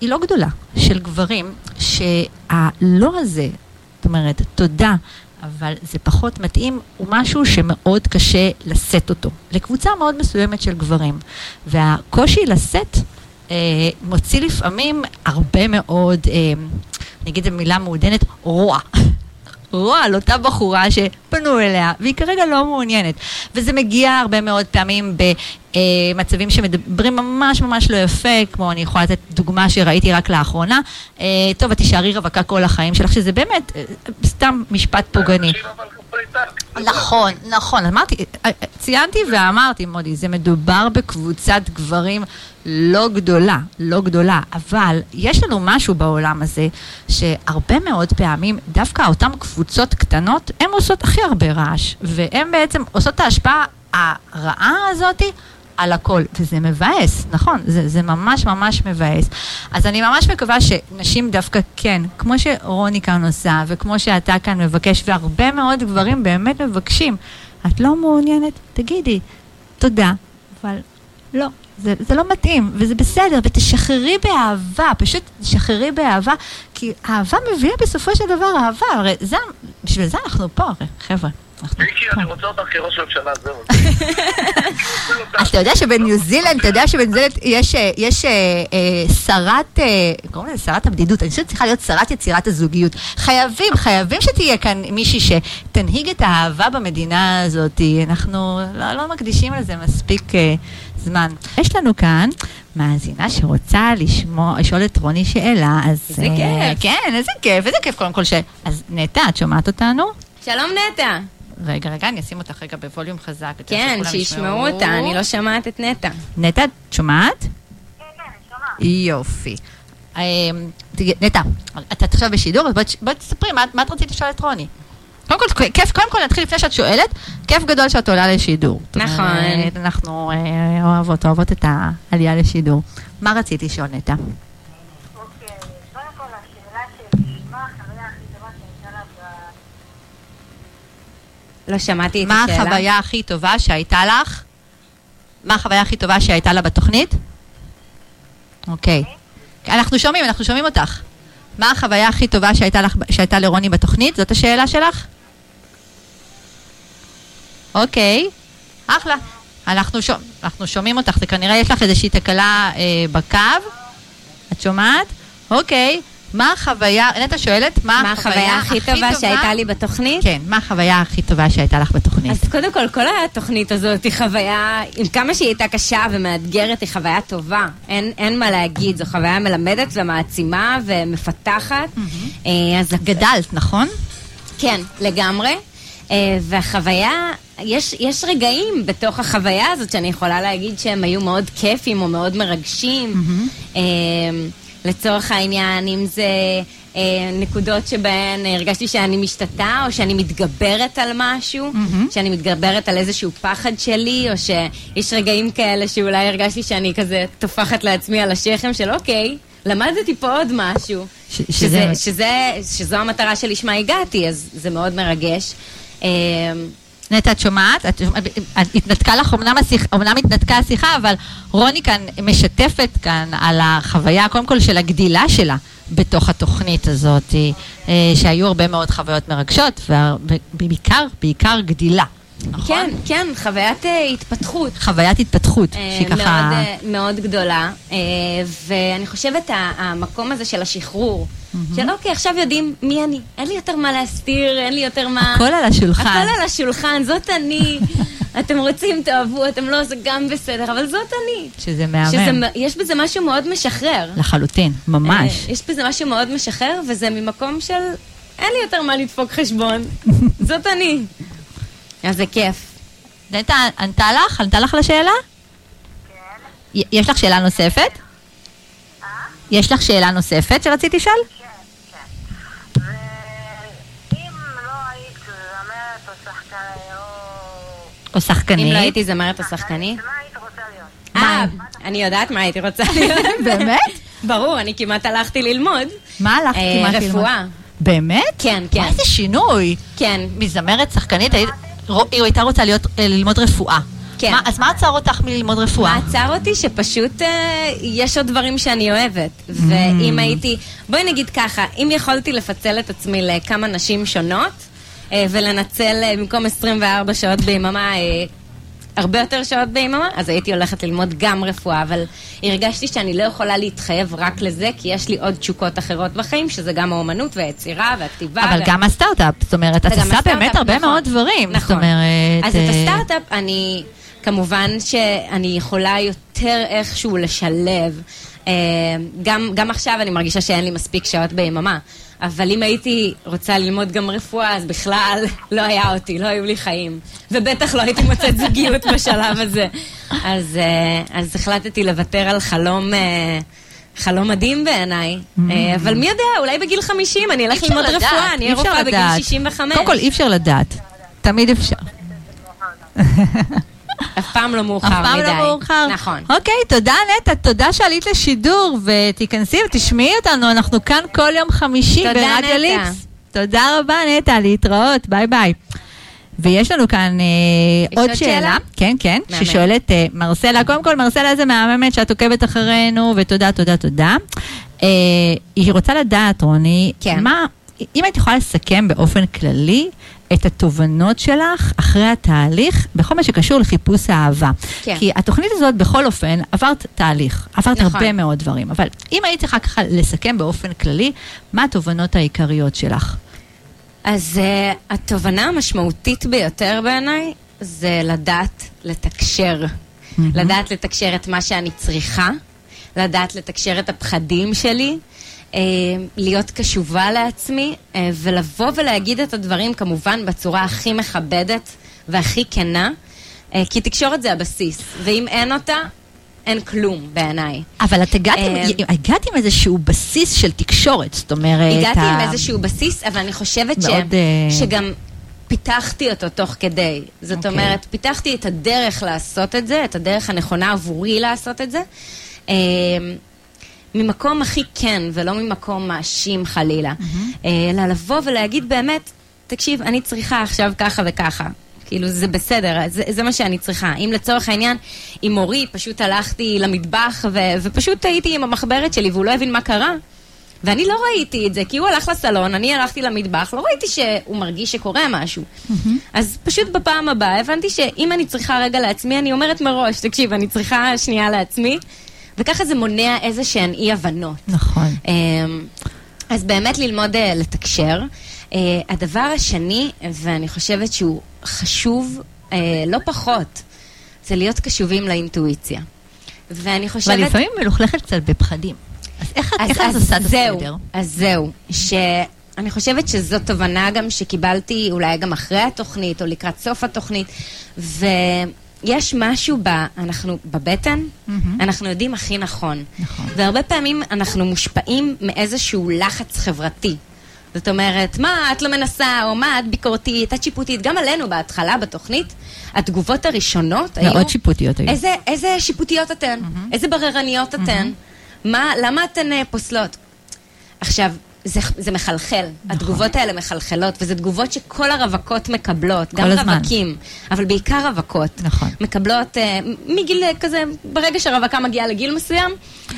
היא לא גדולה, של גברים, שהלא הזה, זאת אומרת, תודה, אבל זה פחות מתאים, הוא משהו שמאוד קשה לשאת אותו. לקבוצה מאוד מסוימת של גברים. והקושי לשאת מוציא לפעמים הרבה מאוד אה, אני אגיד את המילה מעודנת, רוע. רוע על אותה בחורה שפנו אליה, והיא כרגע לא מעוניינת. וזה מגיע הרבה מאוד פעמים במצבים שמדברים ממש ממש לא יפה, כמו אני יכולה לתת דוגמה שראיתי רק לאחרונה, אה, טוב, את תישארי רווקה כל החיים שלך, שזה באמת אה, סתם משפט פוגעני. טקט. נכון, נכון, אמרתי, אה, ציינתי ואמרתי, מודי, זה מדובר בקבוצת גברים לא גדולה, לא גדולה, אבל יש לנו משהו בעולם הזה, שהרבה מאוד פעמים, דווקא אותן קבוצות קטנות, הן עושות הכי הרבה רעש, והן בעצם עושות את ההשפעה הרעה הזאתי. על הכל, וזה מבאס, נכון, זה, זה ממש ממש מבאס. אז אני ממש מקווה שנשים דווקא כן, כמו שרוני כאן עושה, וכמו שאתה כאן מבקש, והרבה מאוד גברים באמת מבקשים, את לא מעוניינת? תגידי, תודה, אבל לא. זה, זה לא מתאים, וזה בסדר, ותשחררי באהבה, פשוט תשחררי באהבה, כי אהבה מביאה בסופו של דבר אהבה, הרי זה, בשביל זה אנחנו פה, הרי, חבר'ה. מיקי, פה. אני רוצה אותך כראש ממשלה, זהו. אז אתה יודע שבניו זילנד, אתה יודע שבניו זילנד יש, אה, יש אה, אה, שרת, קוראים לזה שרת הבדידות, אני חושבת שצריכה להיות שרת יצירת הזוגיות. חייבים, חייבים שתהיה כאן מישהי שתנהיג את האהבה במדינה הזאת. אנחנו לא, לא מקדישים לזה מספיק זמן. יש לנו כאן מאזינה שרוצה לשמוע, לשאול את רוני שאלה, אז... איזה כיף. כן, איזה כיף, איזה כיף קודם כל ש... אז נטע, את שומעת אותנו? שלום נטע. רגע, רגע, אני אשים אותך רגע בווליום חזק. כן, שישמעו אותה, אני לא שומעת את נטע. נטע, את שומעת? יופי. אמ, נטע, את עכשיו בשידור, אז בואי תספרי, מה את רצית לשאול את רוני? קודם כל, כיף, קודם כל נתחיל לפני שאת שואלת, כיף גדול שאת עולה לשידור. נכון. אנחנו אה, אוהבות, אוהבות את העלייה לשידור. מה רצית לשאול, נטע? אוקיי, קודם כל השאלה שלי, מה החוויה הכי טובה שהייתה לה ב... לא שמעתי את מה השאלה. החוויה הכי טובה שהייתה לך? מה החוויה הכי טובה שהייתה לה בתוכנית? אוקיי. אנחנו שומעים, אנחנו שומעים אותך. מה החוויה הכי טובה שהייתה, לך, שהייתה לרוני בתוכנית? זאת השאלה שלך? אוקיי, אחלה. אנחנו, שומע, אנחנו שומעים אותך, זה כנראה יש לך איזושהי תקלה אה, בקו. את שומעת? אוקיי. מה החוויה, נטע שואלת, מה, מה החוויה הכי טובה שהייתה לי בתוכנית? כן, מה החוויה הכי טובה שהייתה לך בתוכנית? אז קודם כל, כל התוכנית הזאת היא חוויה, עם כמה שהיא הייתה קשה ומאתגרת, היא חוויה טובה. אין, אין מה להגיד, זו חוויה מלמדת ומעצימה ומפתחת. אה, אז גדלת, נכון? כן, לגמרי. אה, והחוויה, יש, יש רגעים בתוך החוויה הזאת שאני יכולה להגיד שהם היו מאוד כיפים או מאוד מרגשים. אה, לצורך העניין, אם זה אה, נקודות שבהן הרגשתי שאני משתתה או שאני מתגברת על משהו, שאני מתגברת על איזשהו פחד שלי, או שיש רגעים כאלה שאולי הרגשתי שאני כזה טופחת לעצמי על השכם של אוקיי. למדתי פה עוד משהו, ש- שזה, שזה- שזה, שזו המטרה שלשמה הגעתי, אז זה מאוד מרגש. אה, נטע, את שומעת? התנתקה לך, אמנם, השיח, אמנם התנתקה השיחה, אבל רוני כאן משתפת כאן על החוויה, קודם כל, של הגדילה שלה בתוך התוכנית הזאת, אה, שהיו הרבה מאוד חוויות מרגשות, ובעיקר, בעיקר גדילה. נכון? כן, כן, חוויית אה, התפתחות. חוויית התפתחות, אה, שהיא ככה... מאוד, אה, מאוד גדולה, אה, ואני חושבת המקום הזה של השחרור, של אוקיי, עכשיו יודעים מי אני, אין לי יותר מה להסתיר, אין לי יותר מה... הכל על השולחן. הכל על השולחן, זאת אני. אתם רוצים, תאהבו, אתם לא, זה גם בסדר, אבל זאת אני. שזה מהמם. שזה, יש בזה משהו מאוד משחרר. לחלוטין, ממש. אה, יש בזה משהו מאוד משחרר, וזה ממקום של אין לי יותר מה לדפוק חשבון, זאת אני. אז זה כיף. נטע, ענתה לך? ענתה לך לשאלה? כן. יש לך שאלה נוספת? אה? יש לך שאלה נוספת שרצית לשאול? כן, כן. לא או שחקנית? אם לא הייתי זמרת או שחקנית. מה היית רוצה להיות? אה, אני יודעת מה הייתי רוצה להיות. באמת? ברור, אני כמעט הלכתי ללמוד. מה הלכת אה, כמעט ללמוד? רפואה. באמת? כן, כן. איזה שינוי. כן, מזמרת, שחקנית, היית- היא הייתה רוצה להיות, אה, ללמוד רפואה. כן. מה- אז מה עצר אותך מללמוד רפואה? מה עצר אותי? שפשוט אה, יש עוד דברים שאני אוהבת. Mm. ואם הייתי, בואי נגיד ככה, אם יכולתי לפצל את עצמי לכמה נשים שונות, אה, ולנצל אה, במקום 24 שעות ביממה אה, הרבה יותר שעות ביממה, אז הייתי הולכת ללמוד גם רפואה, אבל הרגשתי שאני לא יכולה להתחייב רק לזה, כי יש לי עוד תשוקות אחרות בחיים, שזה גם האומנות והיצירה והכתיבה. אבל וה- גם הסטארט-אפ, זאת אומרת, את עושה באמת הרבה נכון. מאוד דברים. זאת נכון. אומרת... אז את אה, הסטארט-אפ, אני, כמובן שאני יכולה יותר איכשהו לשלב. אה, גם, גם עכשיו אני מרגישה שאין לי מספיק שעות ביממה. אבל אם הייתי רוצה ללמוד גם רפואה, אז בכלל לא היה אותי, לא היו לי חיים. ובטח לא הייתי מוצאת זוגיות בשלב הזה. אז, אה, אז החלטתי לוותר על חלום... אה, חלום מדהים בעיניי, אה, אבל מי יודע, אולי בגיל 50 אני אלך ללמוד לדעת, רפואה, אני אהיה רופאה בגיל לדעת. 65. קודם כל, אי אפשר לדעת. תמיד אפשר. אף פעם לא אף מאוחר פעם מדי. לא מאוחר. נכון. אוקיי, תודה נטע, תודה שעלית לשידור, ותיכנסי ותשמעי אותנו, אנחנו כאן כל יום חמישי ברדיו. ליפס. תודה רבה נטע, להתראות, ביי ביי. ויש לנו כאן אה, עוד שאלה, שאלה? כן, כן, מהמם. ששואלת אה, מרסלה, קודם כל מרסלה זה מהממת שאת עוקבת אחרינו, ותודה, תודה, תודה. אה, היא רוצה לדעת, רוני, כן. מה, אם היית יכולה לסכם באופן כללי את התובנות שלך אחרי התהליך בכל מה שקשור לחיפוש האהבה. כן. כי התוכנית הזאת, בכל אופן, עברת תהליך, עברת נכון. הרבה מאוד דברים, אבל אם היית צריכה ככה לסכם באופן כללי, מה התובנות העיקריות שלך? אז uh, התובנה המשמעותית ביותר בעיניי זה לדעת לתקשר. לדעת לתקשר את מה שאני צריכה, לדעת לתקשר את הפחדים שלי, להיות קשובה לעצמי, אה, ולבוא ולהגיד את הדברים כמובן בצורה הכי מכבדת והכי כנה, אה, כי תקשורת זה הבסיס, ואם אין אותה, אין כלום בעיניי. אבל את הגעת עם, אה, הגעת עם איזשהו בסיס של תקשורת, זאת אומרת... הגעתי ה- עם איזשהו בסיס, אבל אני חושבת ש... מאוד, אה, שגם פיתחתי אותו תוך כדי. זאת אוקיי. אומרת, פיתחתי את הדרך לעשות את זה, את הדרך הנכונה עבורי לעשות את זה. ממקום הכי כן, ולא ממקום מאשים חלילה. אה, אלא לבוא ולהגיד באמת, תקשיב, אני צריכה עכשיו ככה וככה. כאילו, זה בסדר, זה, זה מה שאני צריכה. אם לצורך העניין, עם מורי, פשוט הלכתי למטבח ו, ופשוט הייתי עם המחברת שלי והוא לא הבין מה קרה, ואני לא ראיתי את זה, כי הוא הלך לסלון, אני הלכתי למטבח, לא ראיתי שהוא מרגיש שקורה משהו. אז פשוט בפעם הבאה הבנתי שאם אני צריכה רגע לעצמי, אני אומרת מראש, תקשיב, אני צריכה שנייה לעצמי, וככה זה מונע איזה שהן אי-הבנות. נכון. אמ, אז באמת ללמוד אה, לתקשר. אה, הדבר השני, ואני חושבת שהוא חשוב אה, לא פחות, זה להיות קשובים לאינטואיציה. ואני חושבת... אבל לפעמים מלוכלכת קצת בפחדים. אז איך את אז, איך את אז עושה את הסדר? אז זהו, שאני חושבת שזו תובנה גם שקיבלתי אולי גם אחרי התוכנית או לקראת סוף התוכנית, ויש משהו ב... אנחנו בבטן, אנחנו יודעים הכי נכון. נכון. והרבה פעמים אנחנו מושפעים מאיזשהו לחץ חברתי. זאת אומרת, מה, את לא מנסה, או מה, את ביקורתית, את שיפוטית. גם עלינו בהתחלה, בתוכנית, התגובות הראשונות היו... מאוד שיפוטיות היו. איזה, איזה שיפוטיות אתן? איזה בררניות אתן? מה, למה אתן אה, פוסלות? עכשיו, זה, זה מחלחל. התגובות האלה מחלחלות, וזה תגובות שכל הרווקות מקבלות, גם הזמן. רווקים, אבל בעיקר רווקות. נכון. מקבלות אה, מגיל אה, כזה, ברגע שהרווקה מגיעה לגיל מסוים,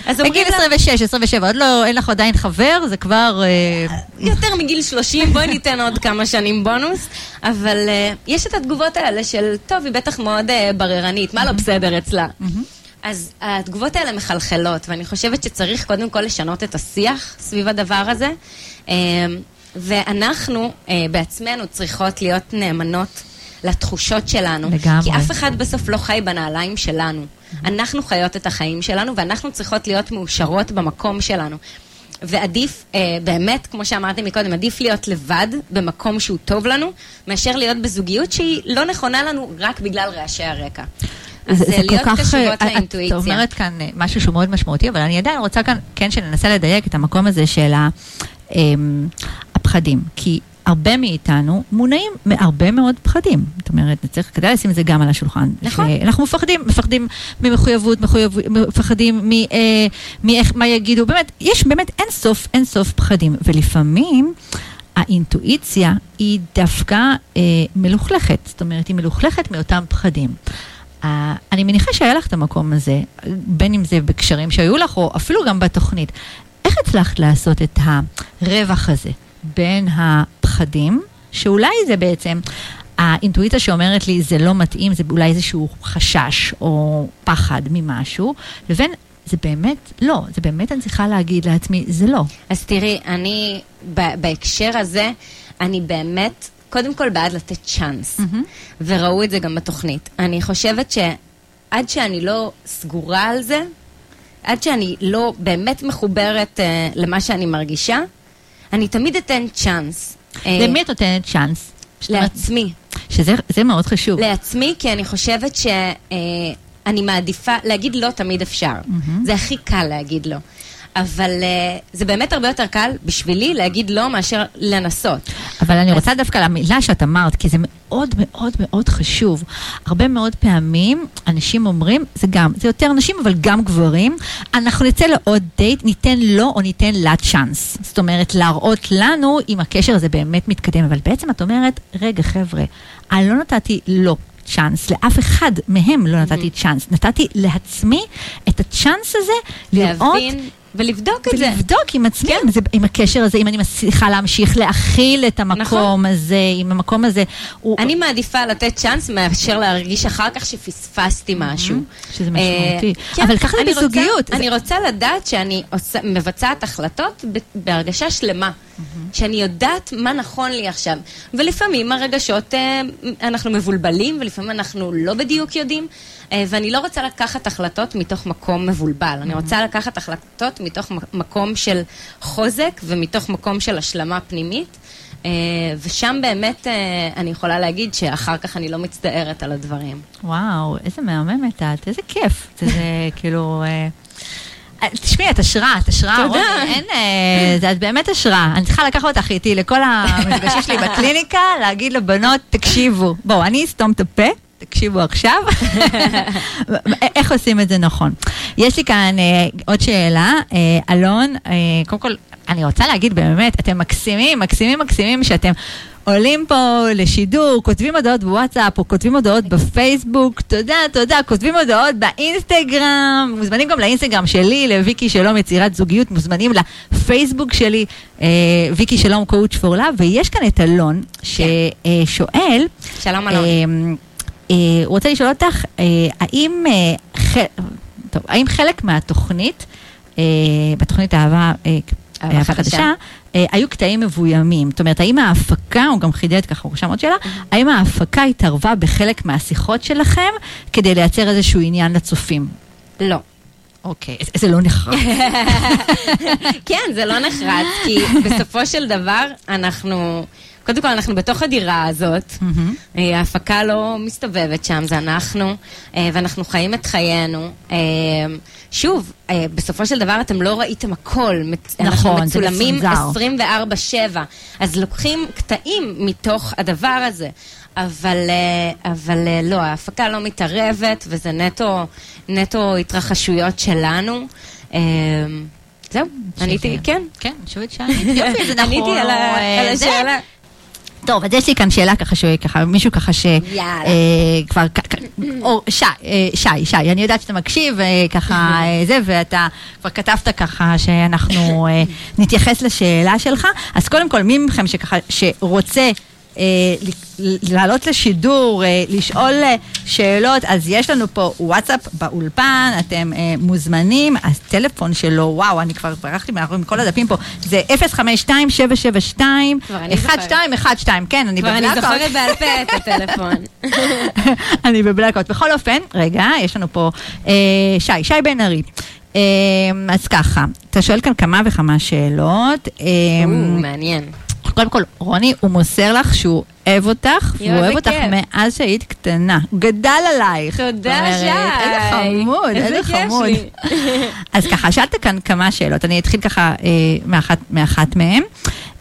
אז אומרים בגיל לה... 26, 27, עוד לא, אין לך עדיין חבר, זה כבר... אה, יותר מגיל 30, בואי ניתן עוד כמה שנים בונוס. אבל uh, יש את התגובות האלה של, טוב, היא בטח מאוד uh, בררנית, מה לא בסדר אצלה? אז התגובות האלה מחלחלות, ואני חושבת שצריך קודם כל לשנות את השיח סביב הדבר הזה. Um, ואנחנו uh, בעצמנו צריכות להיות נאמנות לתחושות שלנו. לגמרי. כי אף אחד בסוף לא חי בנעליים שלנו. אנחנו חיות את החיים שלנו, ואנחנו צריכות להיות מאושרות במקום שלנו. ועדיף, אה, באמת, כמו שאמרתי מקודם, עדיף להיות לבד במקום שהוא טוב לנו, מאשר להיות בזוגיות שהיא לא נכונה לנו רק בגלל רעשי הרקע. זה, אה, זה כל להיות כך... קשובות אה, את לאינטואיציה. אומרת כאן אה, משהו שהוא מאוד משמעותי, אבל אני עדיין רוצה כאן, כן, שננסה לדייק את המקום הזה של אמ, הפחדים. כי הרבה מאיתנו מונעים מהרבה מאוד פחדים. זאת אומרת, צריך, כדאי לשים את זה גם על השולחן. נכון. אנחנו מפחדים, מפחדים ממחויבות, מחויב, מפחדים מ, אה, מאיך, מה יגידו, באמת, יש באמת אין סוף, אין סוף פחדים. ולפעמים... האינטואיציה היא דווקא אה, מלוכלכת, זאת אומרת, היא מלוכלכת מאותם פחדים. אני מניחה שהיה לך את המקום הזה, בין אם זה בקשרים שהיו לך, או אפילו גם בתוכנית. איך הצלחת לעשות את הרווח הזה בין הפחדים, שאולי זה בעצם האינטואיציה שאומרת לי זה לא מתאים, זה אולי איזשהו חשש או פחד ממשהו, לבין זה באמת לא, זה באמת אני צריכה להגיד לעצמי, זה לא. אז תראי, אני, בהקשר הזה, אני באמת, קודם כל בעד לתת צ'אנס, וראו את זה גם בתוכנית. אני חושבת שעד שאני לא סגורה על זה, עד שאני לא באמת מחוברת אה, למה שאני מרגישה, אני תמיד אתן צ'אנס. אה, למי את נותנת צ'אנס? לעצמי. שזה זה מאוד חשוב. לעצמי, כי אני חושבת שאני מעדיפה, להגיד לא תמיד אפשר. זה הכי קל להגיד לא. אבל אה, זה באמת הרבה יותר קל בשבילי להגיד לא מאשר לנסות. אבל אני רוצה דווקא למילה שאת אמרת, כי זה מאוד מאוד מאוד חשוב. הרבה מאוד פעמים אנשים אומרים, זה גם, זה יותר נשים, אבל גם גברים, אנחנו נצא לעוד דייט, ניתן לו או ניתן לה צ'אנס. זאת אומרת, להראות לנו אם הקשר הזה באמת מתקדם. אבל בעצם את אומרת, רגע חבר'ה, אני לא נתתי לו. צ'אנס, לאף אחד מהם לא נתתי צ'אנס, נתתי לעצמי את הצ'אנס הזה לראות ולבדוק את זה. ולבדוק עם עצמי, כן. זה, עם הקשר הזה, אם אני מצליחה להמשיך להכיל את המקום נכון. הזה, אם המקום הזה הוא... אני מעדיפה לתת צ'אנס מאשר להרגיש אחר כך שפספסתי משהו. שזה אה, משמעותי. כן, אבל ככה זה בזוגיות. אני רוצה לדעת שאני עושה- מבצעת החלטות בהרגשה שלמה. שאני יודעת מה נכון לי עכשיו. ולפעמים הרגשות, אה, אנחנו מבולבלים, ולפעמים אנחנו לא בדיוק יודעים, אה, ואני לא רוצה לקחת החלטות מתוך מקום מבולבל. אני רוצה לקחת החלטות מתוך מקום של חוזק ומתוך מקום של השלמה פנימית. אה, ושם באמת אני יכולה להגיד שאחר כך אני לא מצטערת על הדברים. וואו, איזה מהממת את, איזה כיף. זה, כאילו... תשמעי, את השראה, את השראה, תודה. אין, אה, את באמת השראה. אני צריכה לקחת אותך איתי לכל המפגשים שלי בקליניקה, להגיד לבנות, תקשיבו. בואו, אני אסתום את הפה, תקשיבו עכשיו. איך עושים את זה נכון? יש לי כאן אה, עוד שאלה. אה, אלון, אה, קודם כל, אני רוצה להגיד באמת, אתם מקסימים, מקסימים, מקסימים שאתם... עולים פה לשידור, כותבים הודעות בוואטסאפ או כותבים הודעות בפייסבוק, תודה, תודה, כותבים הודעות באינסטגרם, מוזמנים גם לאינסטגרם שלי, לוויקי שלום יצירת זוגיות, מוזמנים לפייסבוק שלי, אה, ויקי שלום קואוצ' פור לאב, ויש כאן את אלון ששואל, שלום אלון. אה, אה, רוצה לשאול אותך, אה, האם, אה, ח- טוב, האם חלק מהתוכנית, אה, בתוכנית אהבה, אה, אהבה אהבה חדשה. אה, היו קטעים מבוימים. זאת אומרת, האם ההפקה, הוא גם חידד ככה, הוא רשם עוד שאלה, האם ההפקה התערבה בחלק מהשיחות שלכם כדי לייצר איזשהו עניין לצופים? לא. אוקיי, זה- זה לא נחרץ. כן, זה לא נחרץ, כי בסופו של דבר אנחנו, קודם כל אנחנו בתוך הדירה הזאת, אה, ההפקה לא מסתובבת שם, זה אנחנו, אה, ואנחנו חיים את חיינו. אה, שוב, בסופו של דבר אתם לא ראיתם הכל, נכון, אנחנו מצולמים מצונזר. 24-7, אז לוקחים קטעים מתוך הדבר הזה. אבל, אבל לא, ההפקה לא מתערבת, וזה נטו, נטו התרחשויות שלנו. זהו, עניתי, כן. כן, אני חושבת שעניתי. יופי, זה נכון. עניתי על. השאלה. טוב, אז יש לי כאן שאלה ככה, שככה, מישהו ככה ש... יאללה. אה, שי, אה, שי, שי, אני יודעת שאתה מקשיב, אה, ככה, זה, ואתה כבר כתבת ככה שאנחנו נתייחס לשאלה שלך. אז קודם כל, מי מכם שככה, שרוצה... אה, לעלות לשידור, אה, לשאול אה, שאלות, אז יש לנו פה וואטסאפ באולפן, אתם מוזמנים, הטלפון שלו, וואו, אני כבר ברחתי מאחורי מכל הדפים פה, זה 052-772-1212, כבר אני זוכרת. כן, אני כבר אני. זוכרת בעל פה את הטלפון. אני בבלקאוט. בכל אופן, רגע, יש לנו פה שי, שי בן ארי. אז ככה, אתה שואל כאן כמה וכמה שאלות. מעניין. קודם כל, רוני, הוא מוסר לך שהוא אוהב אותך, והוא אוהב אותך. מאז שהיית קטנה. גדל עלייך. תודה, שי. איזה חמוד, איזה חמוד. אז ככה, שאלת כאן כמה שאלות, אני אתחיל ככה אה, מאחת, מהן.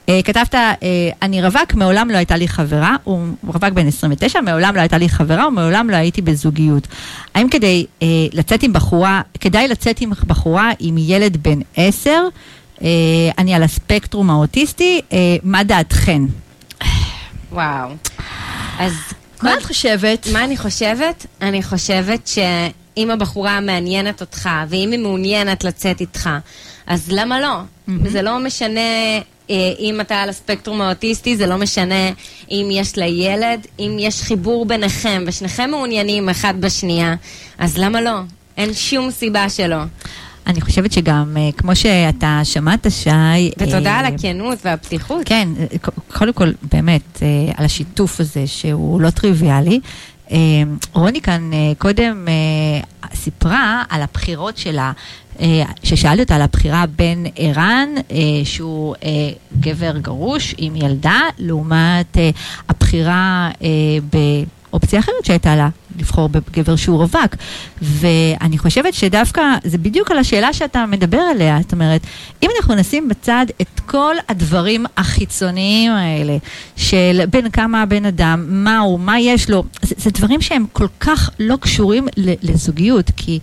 אה, כתבת, אה, אני רווק, מעולם לא הייתה לי חברה, הוא רווק בן 29, מעולם לא הייתה לי חברה ומעולם לא הייתי בזוגיות. האם כדי אה, לצאת עם בחורה, כדאי לצאת עם בחורה עם ילד בן 10, אה, אני על הספקטרום האוטיסטי, אה, מה דעתכן? וואו. אז מה את חושבת? מה אני חושבת? אני חושבת שאם הבחורה מעניינת אותך, ואם היא מעוניינת לצאת איתך, אז למה לא? זה לא משנה אה, אם אתה על הספקטרום האוטיסטי, זה לא משנה אם יש לה ילד, אם יש חיבור ביניכם, ושניכם מעוניינים אחד בשנייה, אז למה לא? אין שום סיבה שלא. אני חושבת שגם, אה, כמו שאתה שמעת, שי... ותודה אה, על הכנות והפתיחות. כן, אה, קודם כל, באמת, אה, על השיתוף הזה שהוא לא טריוויאלי. אה, רוני כאן קודם סיפרה על הבחירות שלה, ששאלתי אותה על הבחירה בין ערן, שהוא גבר גרוש עם ילדה, לעומת הבחירה אה, באופציה אחרת שהייתה לה, לבחור בגבר שהוא רווק. ואני חושבת שדווקא זה בדיוק על השאלה שאתה מדבר עליה. זאת אומרת, אם אנחנו נשים בצד את כל הדברים החיצוניים האלה, של בין כמה הבן אדם, מה הוא, מה יש לו, זה, זה דברים שהם כל כך לא קשורים לזוגיות, כי...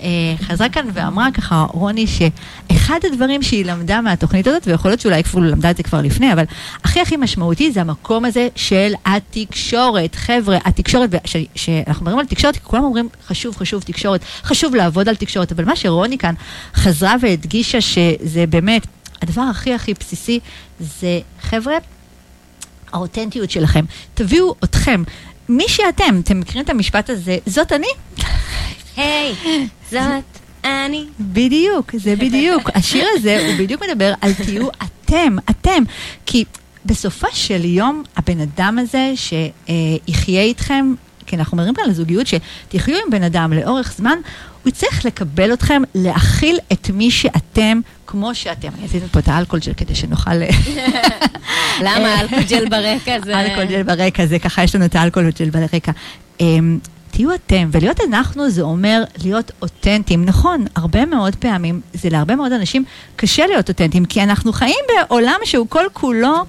אה, חזרה כאן ואמרה ככה רוני שאחד הדברים שהיא למדה מהתוכנית הזאת, ויכול להיות שאולי אפילו למדה את זה כבר לפני, אבל הכי הכי משמעותי זה המקום הזה של התקשורת. חבר'ה, התקשורת, ש- שאנחנו מדברים על תקשורת, כי כולם אומרים חשוב, חשוב תקשורת, חשוב לעבוד על תקשורת, אבל מה שרוני כאן חזרה והדגישה שזה באמת הדבר הכי הכי בסיסי, זה חבר'ה, האותנטיות שלכם. תביאו אתכם. מי שאתם, אתם מכירים את המשפט הזה, זאת אני? היי, זאת אני. בדיוק, זה בדיוק. השיר הזה, הוא בדיוק מדבר על תהיו אתם, אתם. כי בסופו של יום, הבן אדם הזה שיחיה איתכם, כי אנחנו מדברים כאן על זוגיות, שתחיו עם בן אדם לאורך זמן, הוא יצטרך לקבל אתכם, להכיל את מי שאתם, כמו שאתם. אני עשיתי פה את האלכוהול ג'ל כדי שנוכל... למה אלכוהול ג'ל ברקע זה... אלכוהול ג'ל ברקע, זה ככה, יש לנו את האלכוהול ג'ל ברקע. תהיו אתם, ולהיות אנחנו זה אומר להיות אותנטיים. נכון, הרבה מאוד פעמים, זה להרבה מאוד אנשים קשה להיות אותנטיים, כי אנחנו חיים בעולם שהוא כל כולו...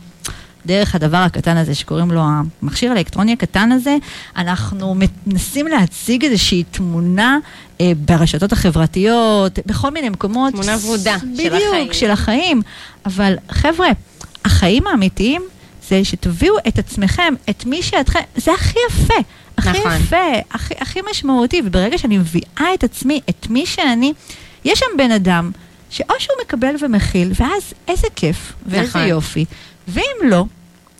דרך הדבר הקטן הזה שקוראים לו המכשיר האלקטרוני הקטן הזה, אנחנו מנסים להציג איזושהי תמונה אה, ברשתות החברתיות, בכל מיני מקומות. תמונה ורודה של החיים. בדיוק, של החיים. אבל חבר'ה, החיים האמיתיים זה שתביאו את עצמכם, את מי שאתכם, זה הכי יפה. הכי נכון. יפה, הכי, הכי משמעותי, וברגע שאני מביאה את עצמי, את מי שאני, יש שם בן אדם שאו שהוא מקבל ומכיל, ואז איזה כיף, ואיזה נכון. יופי, ואם לא,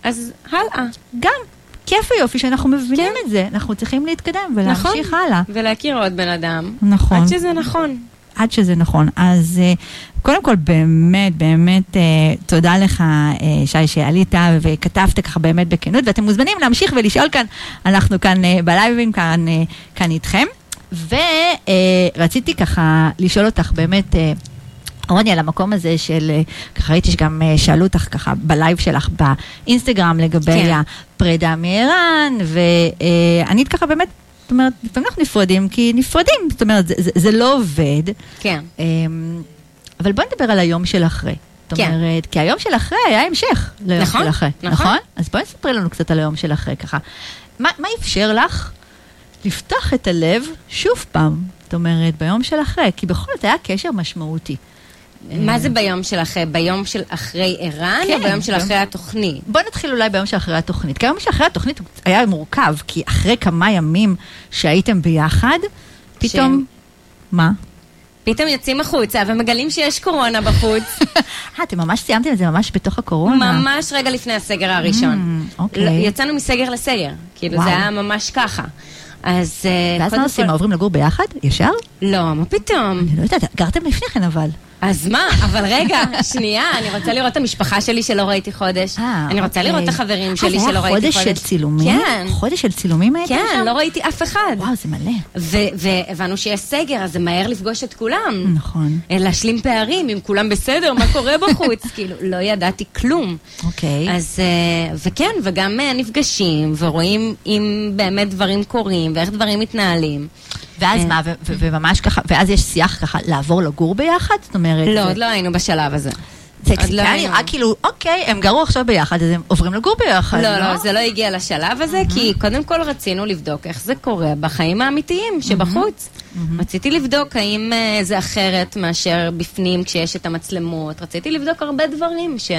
אז הלאה. גם כיף ויופי שאנחנו מבינים כן. את זה, אנחנו צריכים להתקדם נכון. ולהמשיך הלאה. ולהכיר עוד בן אדם. נכון. עד שזה נכון. עד שזה נכון. אז אה, קודם כל, באמת, באמת, אה, תודה לך, אה, שי, שעלית וכתבת ככה באמת בכנות, ואתם מוזמנים להמשיך ולשאול כאן, אנחנו כאן אה, בלייבים, כאן, אה, כאן איתכם. ורציתי ככה לשאול אותך באמת, אה, רוני, על המקום הזה של, אה, ככה ראיתי שגם אה, שאלו אותך ככה בלייב שלך באינסטגרם לגבי כן. הפרידה מערן, וענית ככה באמת, זאת אומרת, לפעמים אנחנו נפרדים כי נפרדים, זאת אומרת, זה, זה, זה לא עובד. כן. אבל בואי נדבר על היום של אחרי. זאת כן. אומרת, כי היום של אחרי היה המשך ליום נכון, של אחרי, נכון. נכון? אז בואי נספרי לנו קצת על היום של אחרי ככה. מה, מה אפשר לך לפתוח את הלב שוב פעם? זאת אומרת, ביום של אחרי, כי בכל זאת היה קשר משמעותי. מה זה ביום של אחרי? ביום של אחרי ערן, כן, או ביום של אחרי התוכנית? בוא נתחיל אולי ביום שאחרי התוכנית. כי היום שאחרי התוכנית הוא היה מורכב, כי אחרי כמה ימים שהייתם ביחד, פתאום... מה? פתאום יוצאים החוצה ומגלים שיש קורונה בחוץ. אה, אתם ממש סיימתם את זה ממש בתוך הקורונה. ממש רגע לפני הסגר הראשון. Mm, אוקיי. יצאנו מסגר לסגר. כאילו. זה היה ממש ככה. אז אה, ואז מה עושים? עוברים לגור ביחד? ישר? לא, מה פתאום? אני לא יודעת, גרתם לפני כן אבל. אז מה? אבל רגע, שנייה, אני רוצה לראות את המשפחה שלי שלא ראיתי חודש. אה, אני רוצה אוקיי. לראות את החברים שלי אה, שלא ראיתי זה חודש. היה חודש של צילומים? כן. חודש של צילומים הייתם שם? כן, לא ראיתי אף אחד. וואו, זה מלא. והבנו שיש סגר, אז זה מהר לפגוש את כולם. נכון. אה, להשלים פערים, אם כולם בסדר, מה קורה בחוץ? כאילו, לא ידעתי כלום. אוקיי. אז, אה, וכן, וגם אה, נפגשים, ורואים אם באמת דברים קורים, ואיך דברים מתנהלים. ואז אה. מה, וממש ככה, ואז יש שיח ככה לעבור לגור ביחד? זאת אומרת... לא, עוד לא היינו בשלב הזה. זה לא היה. נראה כאילו, אוקיי, הם גרו עכשיו ביחד, אז הם עוברים לגור ביחד, לא, לא, זה לא הגיע לשלב הזה, כי קודם כל רצינו לבדוק איך זה קורה בחיים האמיתיים שבחוץ. רציתי לבדוק האם אה, זה אחרת מאשר בפנים כשיש את המצלמות. רציתי לבדוק הרבה דברים ש...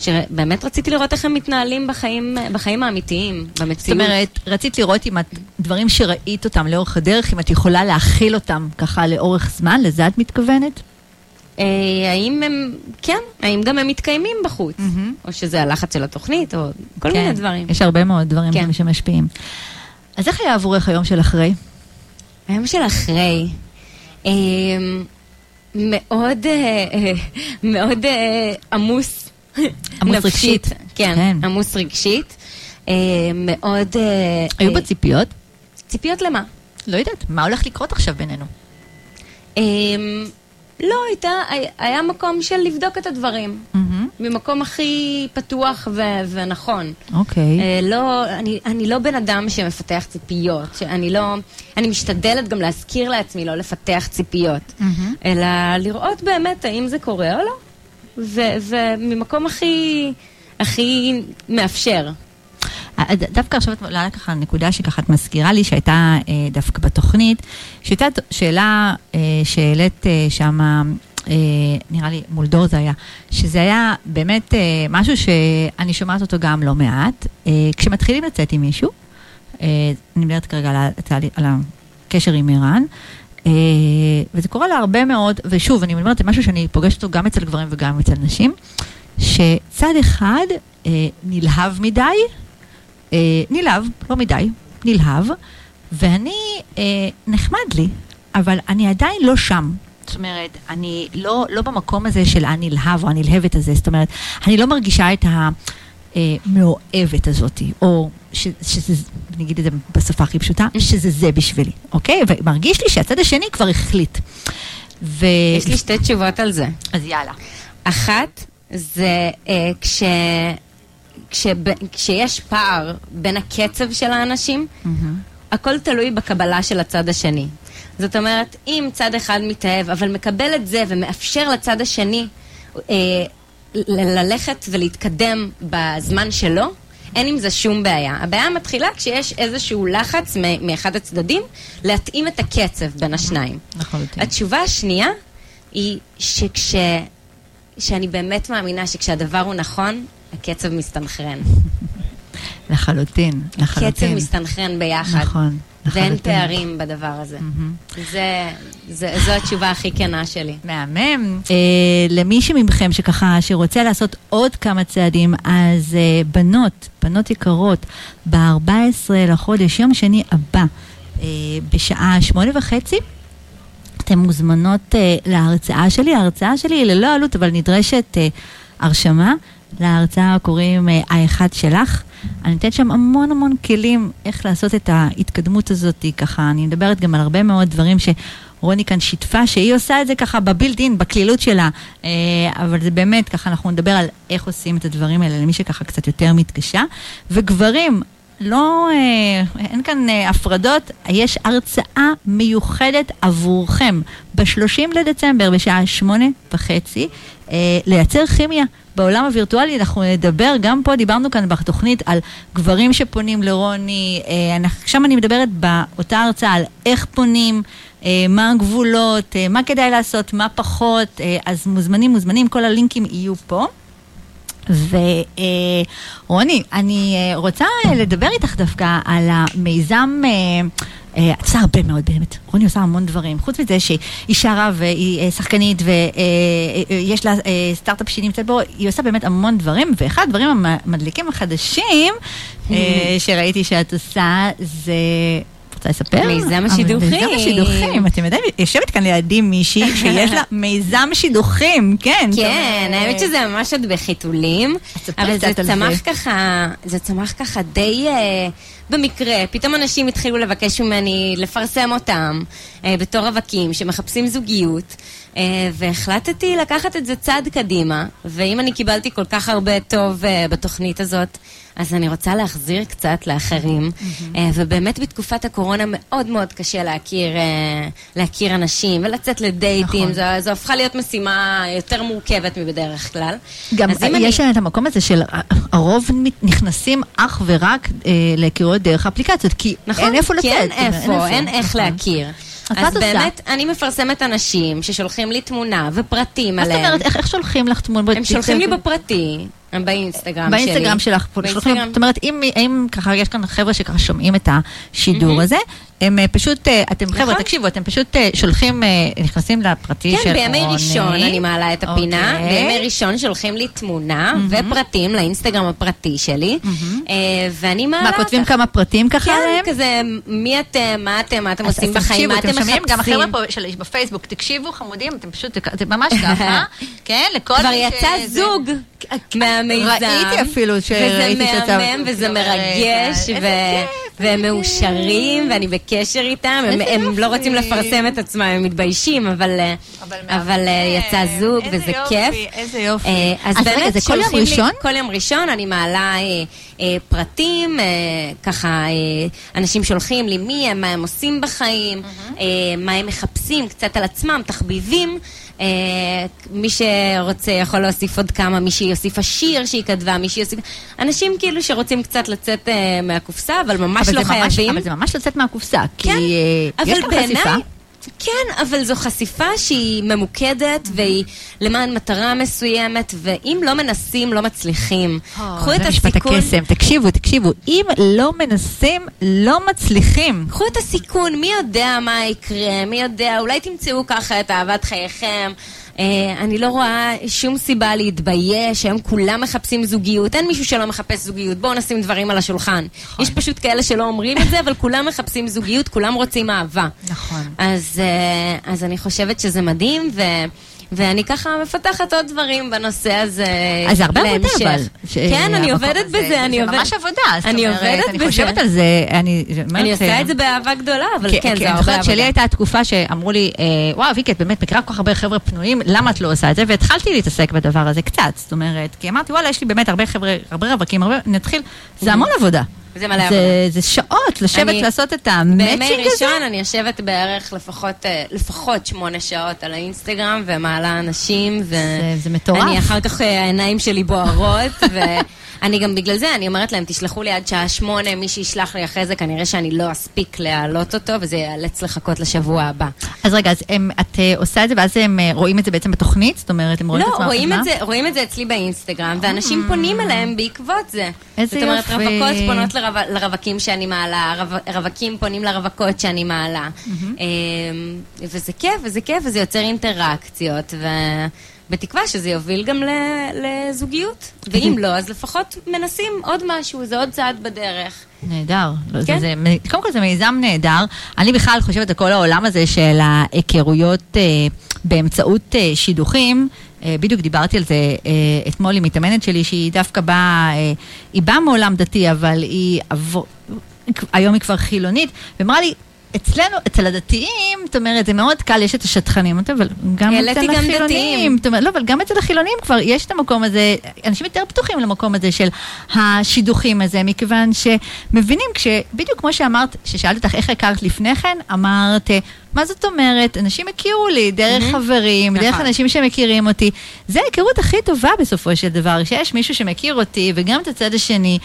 שבאמת רציתי לראות איך הם מתנהלים בחיים, בחיים האמיתיים, זאת במציאות. אומרת, רצית לראות אם את, דברים שראית אותם לאורך הדרך, אם את יכולה להכיל אותם ככה לאורך זמן, לזה את מתכוונת? אה, האם הם, כן, האם גם הם מתקיימים בחוץ. או שזה הלחץ של התוכנית, או כל מיני דברים. כן, יש הרבה מאוד דברים כן. שמשפיעים. אז איך היה עבורך היום של אחרי? היום של אחרי, אה, מאוד, אה, מאוד עמוס. עמוס. רגשית. כן, כן. עמוס רגשית. מאוד... היו בו ציפיות? ציפיות למה? לא יודעת, מה הולך לקרות עכשיו בינינו? לא, הייתה, היה- מקום של לבדוק את הדברים. מהמם. ממקום הכי פתוח ו- ונכון. אוקיי. אה, לא, אני, אני לא בן אדם שמפתח ציפיות, שאני לא, אני משתדלת גם להזכיר לעצמי לא לפתח ציפיות, מהמם. אלא לראות באמת האם זה קורה או לא, וממקום הכי, הכי מאפשר. אה, דווקא עכשיו את מעלה ככה נקודה שככה את מזכירה לי שהייתה אה, דווקא בתוכנית, שהייתה שאלה אה, שהעלית שמה, אה, נראה לי מול דור זה היה, שזה היה באמת משהו שאני שומעת אותו גם לא מעט, כשמתחילים לצאת עם מישהו, אני מדברת כרגע על, הקשר עם ערן, וזה קורה להרבה מאוד, ושוב, אני אומרת, זה משהו שאני פוגשת אותו גם אצל גברים וגם אצל נשים, שצד אחד נלהב מדי, אה, נלהב, לא מדי, נלהב, ואני, אה, נחמד לי, אבל אני עדיין לא שם. זאת אומרת, אני לא, לא במקום הזה של הנלהב או הנלהבת הזה, זאת אומרת, אני לא מרגישה את המאוהבת הזאת, או ש, שזה, אני אגיד את זה בשפה הכי פשוטה, שזה זה בשבילי, אוקיי? ומרגיש לי שהצד השני כבר החליט. ו... יש לי שתי תשובות על זה. אז יאללה. אחת, זה אה, כש... כשב... כשיש פער בין הקצב של האנשים, הכל תלוי בקבלה של הצד השני. זאת אומרת, אם צד אחד מתאהב, אבל מקבל את זה ומאפשר לצד השני אה, ללכת ולהתקדם בזמן שלו, אין עם זה שום בעיה. הבעיה מתחילה כשיש איזשהו לחץ מ- מאחד הצדדים להתאים את הקצב בין השניים. לחלוטין. התשובה השנייה היא שכש... שאני באמת מאמינה שכשהדבר הוא נכון, הקצב מסתנכרן. לחלוטין, לחלוטין. קצב מסתנכרן ביחד. נכון, ואין לחלוטין. פערים בדבר הזה. זה, זה, זו התשובה הכי כנה שלי. מהמם. אה, למישהי מכם שככה, שרוצה לעשות עוד כמה צעדים, אז אה, בנות, בנות יקרות, ב-14 לחודש, יום שני הבא, אה, בשעה שמונה וחצי, אתן מוזמנות אה, להרצאה שלי. ההרצאה שלי היא ללא עלות, אבל נדרשת אה, הרשמה. להרצאה קוראים אה, האחד שלך. אני נותנת שם המון המון כלים איך לעשות את ההתקדמות הזאת, ככה, אני מדברת גם על הרבה מאוד דברים שרוני כאן שיתפה, שהיא עושה את זה ככה בבילד אין, בקלילות שלה, אה, אבל זה באמת, ככה אנחנו נדבר על איך עושים את הדברים האלה למי שככה קצת יותר מתקשה. וגברים, לא, אה, אין כאן הפרדות, יש הרצאה מיוחדת עבורכם ב-30 לדצמבר בשעה שמונה וחצי, לייצר כימיה. בעולם הווירטואלי אנחנו נדבר, גם פה דיברנו כאן בתוכנית על גברים שפונים לרוני, אה, שם אני מדברת באותה הרצאה על איך פונים, אה, מה הגבולות, אה, מה כדאי לעשות, מה פחות, אה, אז מוזמנים, מוזמנים, כל הלינקים יהיו פה. ורוני, אני אה, רוצה אה, לדבר איתך דווקא על המיזם, אה, אה, עושה הרבה מאוד באמת, רוני עושה המון דברים, חוץ מזה שהיא שרה והיא אה, שחקנית ויש לה אה, סטארט-אפ שהיא נמצאת בו, היא עושה באמת המון דברים, ואחד הדברים המדליקים החדשים אה, שראיתי שאת עושה זה... רוצה לספר? מיזם השידוכים. מיזם השידוכים, אתם יודעים, יושבת כאן לידי מישהי שיש לה מיזם שידוכים, כן. כן, האמת שזה ממש עוד בחיתולים, אבל זה צמח. ככה, זה צמח ככה די אה, במקרה. פתאום אנשים התחילו לבקש ממני לפרסם אותם אה, בתור רווקים שמחפשים זוגיות, אה, והחלטתי לקחת את זה צעד קדימה, ואם אני קיבלתי כל כך הרבה טוב אה, בתוכנית הזאת, אז אני רוצה להחזיר קצת לאחרים, אה, ובאמת בתקופת הקורונה מאוד מאוד קשה להכיר, אה, להכיר אנשים ולצאת לדייטים, נכון. זו, זו הפכה להיות משימה יותר מורכבת מבדרך כלל. גם אז יש אני... את המקום הזה של הרוב נכנסים אך ורק אה, להיכרויות דרך האפליקציות, כי נכון, אין איפה לצאת. כי אין זאת אומרת, איפה, אין איך נכון. להכיר. אז אז את עושה? באמת, אני מפרסמת אנשים ששולחים לי תמונה ופרטים מה זאת עליהם. אומרת, איך איך שולחים לך תמונות? הם שולחים לי בפרטי, באינסטגרם שלי. באינסטגרם שלך, פה שולחים, באינסטגרם. זאת אומרת, אם, אם ככה, יש כאן חבר'ה שככה שומעים את השידור הזה, הם אה, פשוט, אה, אתם, חבר'ה, נכון. תקשיבו, אתם פשוט אה, שולחים, נכנסים לפרטי של כן, רוני. בימי ראשון אני מעלה את הפינה, אוקיי. בימי ראשון שולחים לי תמונה ופרטים לאינסטגרם הפרטי שלי, אה, ואני מעלה... מה, כותבים ככה. כמה פרטים ככה כן, עליהם? כזה, מי אתם, מה אתם, מה אתם עושים בחיים, מה אתם שומעים? גם מחפשים. החבר'ה פה של בפייסבוק, תקשיבו חמודים, אתם פשוט, זה ממש ככה, כן? לכל כבר יצא זוג מהמיזם. ראיתי אפילו שראיתי וזה שיצא- מהמם וזה רגע, מרגש, והם מאושרים, ואני בקשר איתם. הם- איזה הם לא יופי. רוצים לפרסם את עצמם, הם מתביישים, אבל אה, אבל אה, יצא זוג איזה וזה יופי, כיף. איזה יופי. אה, אז אז רגע, באמת זה כל יום שולחים לי- ראשון? כל יום ראשון אני מעלה אה, אה, פרטים, אה, ככה אה, אנשים שולחים לי מי הם, מה הם עושים בחיים, אה, מה הם מחפשים, קצת על עצמם, תחביבים. אה, מי שרוצה יכול להוסיף עוד כמה, מי שיוסיף השיר שהיא כתבה, מי שיוסיף... אנשים כאילו שרוצים קצת לצאת אה, מהקופסה, אבל ממש אבל לא זה ממש- חייבים. אבל זה ממש לצאת מהקופסה, כי כן, אה, יש כאן. חשיפה. כן, אבל זו חשיפה שהיא ממוקדת והיא למען מטרה מסוימת, ואם לא מנסים, לא מצליחים. קחו את זה משפט הסיכון. הקסם, תקשיבו, תקשיבו, אם לא מנסים, לא מצליחים. קחו את הסיכון, מי יודע מה יקרה, מי יודע, אולי תמצאו ככה את אהבת חייכם. אה, אני לא רואה שום סיבה להתבייש, היום כולם מחפשים זוגיות, אין מישהו שלא מחפש זוגיות, בואו נשים דברים על השולחן. נכון. יש פשוט כאלה שלא אומרים את זה, אבל כולם מחפשים זוגיות, כולם רוצים אהבה. נכון. אז, אה, אז אני חושבת שזה מדהים, ו, ואני ככה מפתחת עוד דברים בנושא הזה אז זה הרבה עבודה. אבל. ש- כן, אני עובדת. בזה, אני זה עובדת. ממש עבודה, זאת אני אומרת, אני. חושבת על זה, אני. אני עושה את זה באהבה גדולה, אבל כי- כן, כי זה אני הרבה זוכרת שלי עבודה. הייתה תקופה שאמרו לי, אה, וואו, ויקי, את באמת מכירה כל כך הרבה חבר'ה פנויים, למה את לא עושה את זה? והתחלתי להתעסק בדבר הזה קצת, זאת אומרת, כי אמרתי, וואלה, יש לי באמת הרבה חבר'ה, הרבה רווקים, הרבה, נתחיל, זה המון עבודה. זה מלא זה- עבודה. זה שעות לשבת אני- לעשות את בימי המצ'ינג הזה. ראשון אני יושבת בערך לפחות, אה, לפחות שמונה שעות על האינסטגרם ומעלה אנשים ו... זה- זה מטורף. אני אחר כך אה, העיניים שלי בוערות ואני גם בגלל זה, אני אומרת להם, תשלחו לי עד שעה שמונה, מי שישלח לי אחרי זה כנראה שאני לא אספיק להעלות אותו וזה ייאלץ לחכות לשבוע הבא. אז רגע, אז הם, את אה, עושה את זה ואז הם אה, רואים את זה בעצם בתוכנית? זאת אומרת, הם רואים לא, את עצמם? רואים? את, זה, רואים את זה אצלי באינסטגרם, ואנשים פונים אליהם בעקבות זה. איזה זאת אומרת, יופי. רווקות פונות לרו, לרווקים שאני מעלה, רו, רווקים פונים לרווקות שאני מעלה. אמ, וזה כיף, וזה כיף, וזה יוצר אינטראקציות, ובתקווה שזה יוביל גם לזוגיות. ואם לא, אז לפחות מנסים עוד משהו, זה עוד צעד בדרך. נהדר. לא, כן. זה, קודם כל זה מיזם נהדר. אני בכלל חושבת על כל העולם הזה של ההיכרויות אה, באמצעות אה, שידוכים. אה, בדיוק דיברתי על זה אתמול עם מתאמנת שלי, שהיא דווקא באה, אה, היא באה מעולם דתי, אבל היא עבור, היום היא כבר חילונית, ואמרה לי, אצלנו, אצל הדתיים, זאת אומרת, זה מאוד קל, יש את השטחנים, אבל גם אצל החילונים, אומרת, לא, אבל גם אצל החילונים כבר יש את המקום הזה, אנשים יותר פתוחים למקום הזה של השידוכים הזה, מכיוון שמבינים, בדיוק כמו שאמרת, ששאלת אותך איך הכרת לפני כן, אמרת, מה זאת אומרת? אנשים הכירו לי דרך מהמם. חברים, דרך נכון. אנשים שמכירים אותי. זה ההיכרות הכי טובה בסופו של דבר, שיש מישהו שמכיר אותי, וגם את הצד השני,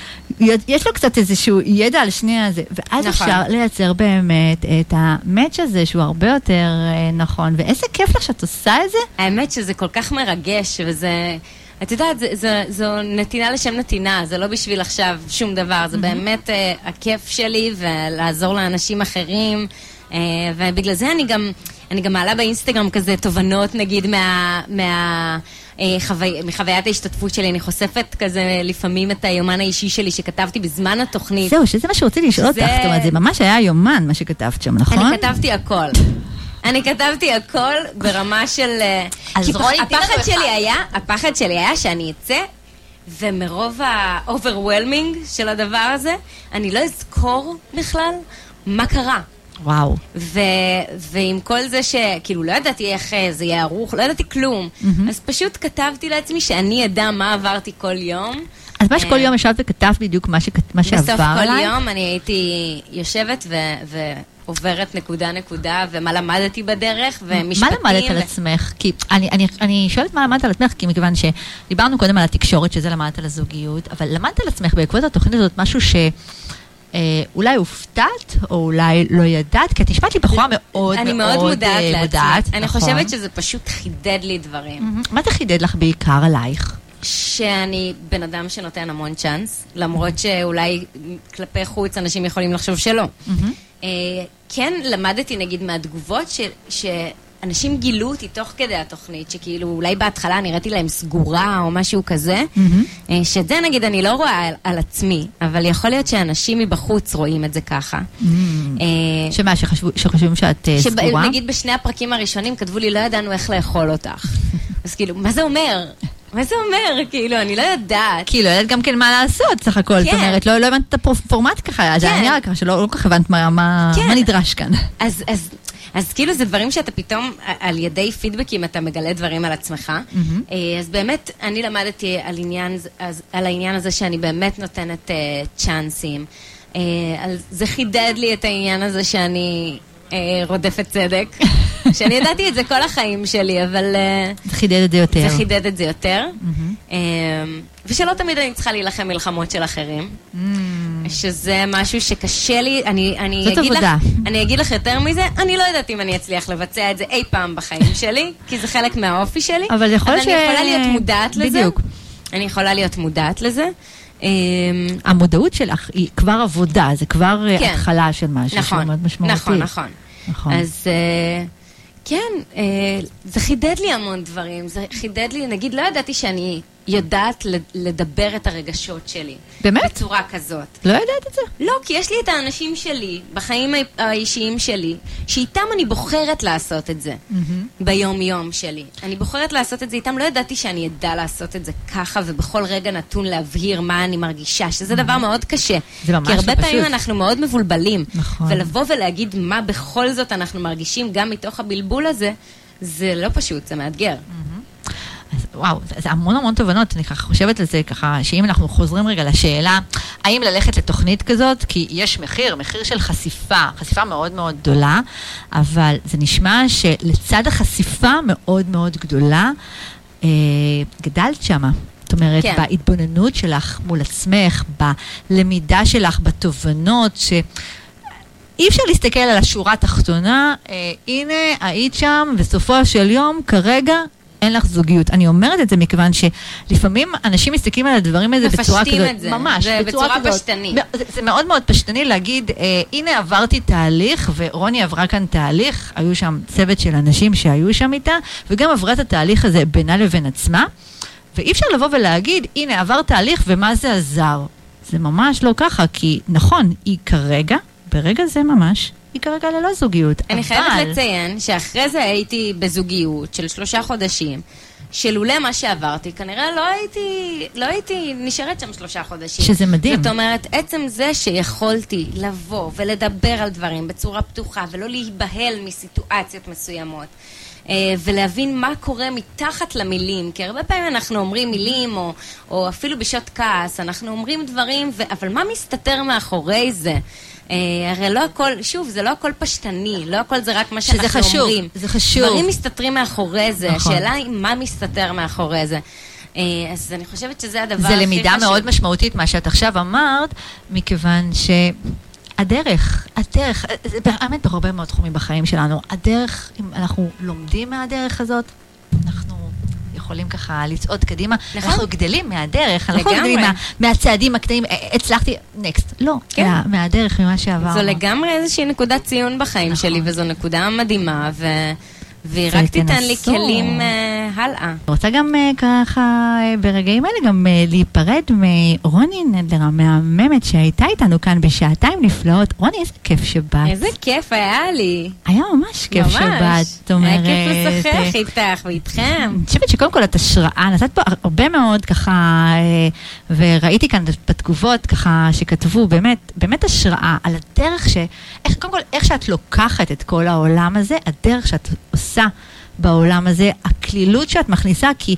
יש לו קצת איזשהו ידע על שני הזה, ואז נכון. אפשר לייצר באמת את המאץ' הזה, שהוא הרבה יותר אה, נכון, ואיזה כיף לך שאת עושה את זה. האמת שזה כל כך מרגש, וזה... את יודעת, זה, זה, זו נתינה לשם נתינה, זה לא בשביל עכשיו שום דבר, זה באמת uh, הכיף שלי ולעזור לאנשים אחרים, ובגלל זה אני גם, אני גם מעלה באינסטגרם כזה תובנות, נגיד, מה... מה אה, חווי, מחוויית ההשתתפות שלי, אני חושפת כזה לפעמים את היומן האישי שלי שכתבתי בזמן התוכנית. זהו, שזה מה שרציתי לשאול זה- אותך, זאת אומרת, זה ממש היה יומן מה שכתבת שם, נכון? אני כתבתי הכל. אני כתבתי הכל ברמה של... אה, אז תני לנו הפחד אחד. שלי היה, הפחד שלי היה שאני אצא, ומרוב ה-overwhelming של הדבר הזה, אני לא אזכור בכלל מה קרה. וואו. ו- ועם כל זה שכאילו לא ידעתי איך אה, זה יהיה ערוך, לא ידעתי כלום, אז פשוט כתבתי לעצמי שאני אדע מה עברתי כל יום. אז מה שכל אה, יום ישבת וכתבת בדיוק מה שכת- מה שעבר בסוף כל עליי? יום אני הייתי יושבת ו- ועוברת נקודה-נקודה, ומה למדתי בדרך, מה ומשפטים. למדת על ו- עצמך? כי אני, אני, אני שואלת מה למדת על עצמך, כי מכיוון שדיברנו קודם על התקשורת, שזה למדת על הזוגיות, אבל למדת על עצמך בעקבות התוכנית הזאת משהו ש... אה, אולי הופתעת, או אולי לא ידעת, כי את נשמעת לי בחורה מאוד אני מאוד מאוד מודעת אה, לעצמי. מודעת, אני נכון. חושבת שזה פשוט חידד לי דברים. מהמם. מה זה חידד לך בעיקר עלייך? שאני בן אדם שנותן המון צ'אנס, למרות שאולי כלפי חוץ אנשים יכולים לחשוב שלא. אה, כן למדתי נגיד מהתגובות ש... שאנשים גילו אותי תוך כדי התוכנית, שכאילו אולי בהתחלה נראיתי להם סגורה או משהו כזה, אה, שאת זה נגיד אני לא רואה על, על עצמי, אבל יכול להיות שאנשים מבחוץ רואים את זה ככה. אה, שמה, שחשבו- שחושבים שאת אה, סגורה? שנגיד בשני הפרקים הראשונים כתבו לי, לא ידענו איך לאכול אותך. אז כאילו, מה זה אומר? מה זה אומר? כאילו, אני לא יודעת. כי לא יודעת גם כן מה לעשות, סך הכל. זאת כן. אומרת, לא לא הבנת את הפורמט ככה, זה כן. היה נראה ככה, שלא לא כל כך הבנת מה- מה כן. נדרש כאן. אז, אז, אז כאילו זה דברים שאתה פתאום, על ידי פידבקים אתה מגלה דברים על עצמך. אה, אז באמת, אני למדתי על, עניין, אז, על העניין הזה שאני באמת נותנת uh, צ'אנסים. Uh, זה חידד לי את העניין הזה שאני uh, רודפת צדק. שאני ידעתי את זה כל החיים שלי, אבל uh, זה חידד את זה יותר. זה חידד את זה יותר. Uh, ושלא תמיד אני צריכה להילחם מלחמות של אחרים. שזה משהו שקשה לי, אני, אני זאת אגיד עבודה. לך, אני אגיד לך יותר מזה, אני לא יודעת אם אני אצליח לבצע את זה אי פעם בחיים שלי, כי זה חלק מהאופי שלי. אבל יכול להיות אני ש- יכולה להיות מודעת לזה. בדיוק. אני יכולה להיות מודעת לזה. אמ, המודעות שלך היא כבר עבודה, זה כבר אה, כן. התחלה של משהו שהוא נכון, מאוד משמעותי. נכון, נכון. נכון. אז אה, כן, אה, זה חידד לי המון דברים. זה חידד לי, נגיד, לא ידעתי שאני יודעת לד- לדבר את הרגשות שלי. באמת? בצורה כזאת. לא ידעת את זה? לא, כי יש לי את האנשים שלי, בחיים האישיים שלי, שאיתם אני בוחרת לעשות את זה, ביום-יום שלי. אני בוחרת לעשות את זה איתם, לא ידעתי שאני אדע לעשות את זה ככה, ובכל רגע נתון להבהיר מה אני מרגישה, שזה דבר מאוד קשה. זה ממש כי הרבה לא פעמים פשוט. אנחנו מאוד מבולבלים. נכון. ולבוא ולהגיד מה בכל זאת אנחנו מרגישים, גם מתוך הבלבול הזה, זה לא פשוט, זה מאתגר. אז וואו, זה, המון המון תובנות, אני ככה חושבת על זה ככה, שאם אנחנו חוזרים רגע לשאלה, האם ללכת לתוכנית כזאת, כי יש מחיר, מחיר של חשיפה, חשיפה מאוד מאוד גדולה, אבל זה נשמע שלצד החשיפה מאוד מאוד גדולה, אה, גדלת שמה. זאת אומרת, כן. כן. בהתבוננות שלך מול עצמך, בלמידה שלך, בתובנות, ש... אי אפשר להסתכל על השורה התחתונה, אה, הנה, היית שם, בסופו של יום, כרגע, אין לך זוגיות. אני אומרת את זה מכיוון שלפעמים אנשים מסתכלים על הדברים האלה בצורה כזאת. מפשטים את זה. ממש, זה בצורה כזאת. פשטנית. זה, זה מאוד מאוד פשטני להגיד, אה, הנה עברתי תהליך, ורוני עברה כאן תהליך, היו שם צוות של אנשים שהיו שם איתה, וגם עברה את התהליך הזה בינה לבין עצמה, ואי אפשר לבוא ולהגיד, הנה עבר תהליך ומה זה עזר. זה ממש לא ככה, כי נכון, היא כרגע, ברגע זה ממש, היא כרגע ללא זוגיות. אני אבל... חייבת לציין שאחרי זה הייתי בזוגיות של שלושה חודשים, שלולא מה שעברתי, כנראה לא הייתי, לא הייתי נשארת שם שלושה חודשים. שזה מדהים. זאת אומרת, עצם זה שיכולתי לבוא ולדבר על דברים בצורה פתוחה ולא להיבהל מסיטואציות מסוימות. אה, ולהבין מה קורה מתחת למילים, כי הרבה פעמים אנחנו אומרים מילים, או, או אפילו בשעות כעס, אנחנו אומרים דברים, ו... אבל מה מסתתר מאחורי זה? אה, הרי לא הכל, שוב, זה לא הכל פשטני, לא הכל זה רק מה שזה שאנחנו חשוב, אומרים. זה חשוב. דברים מסתתרים מאחורי זה, נכון. השאלה היא מה מסתתר מאחורי זה. אה, אז אני חושבת שזה הדבר זה הכי למידה חשוב. מאוד משמעותית, מה שאת עכשיו אמרת, מכיוון שהדרך, הדרך, זה באמת בהרבה מאוד תחומים בחיים שלנו, הדרך, אם אנחנו לומדים מהדרך הזאת, אנחנו יכולים ככה לצעוד קדימה. נכון. אנחנו גדלים מהדרך, אנחנו לגמרי. גדלים מה, מהצעדים הקטנים, "אה, הצלחתי, נקסט. לא, כן. מה, מהדרך, ממה שעברנו. זו לגמרי איזושהי נקודת ציון בחיים נכון. שלי, וזו נקודה מדהימה, ו... והיא רק תיתן לי. כלים אה, הלאה. אני רוצה גם אה, ככה אה, ברגעים האלה גם להיפרד מרוני נדלר המהממת שהייתה איתנו כאן בשעתיים נפלאות. רוני, איזה כיף שבאת. איזה כיף היה לי. היה ממש כיף ממש. שבאת. זאת אומרת... היה כיף לשחק איתך ואיתכם. אני חושבת שקודם כל את השראה, נתת פה הרבה מאוד ככה, וראיתי כאן בתגובות ככה שכתבו, באמת, באמת השראה על הדרך ש... איך, קודם כל, איך שאת לוקחת את כל העולם הזה, הדרך שאת עושה בעולם הזה, הקלילות שאת מכניסה, כי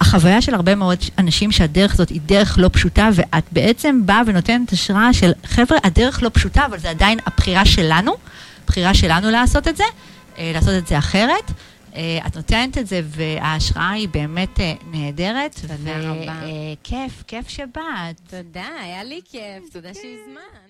החוויה של הרבה מאוד אנשים שהדרך הזאת היא דרך לא פשוטה, ואת בעצם באה ונותנת השראה של, חבר'ה, הדרך לא פשוטה, אבל זה עדיין הבחירה שלנו, בחירה שלנו לעשות את זה, אה, לעשות את זה אחרת. אה, את נותנת את זה, וההשראה היא באמת אה, נהדרת. תודה רבה. וכיף, כיף שבאת. תודה, היה לי כיף, תודה שהזמנת.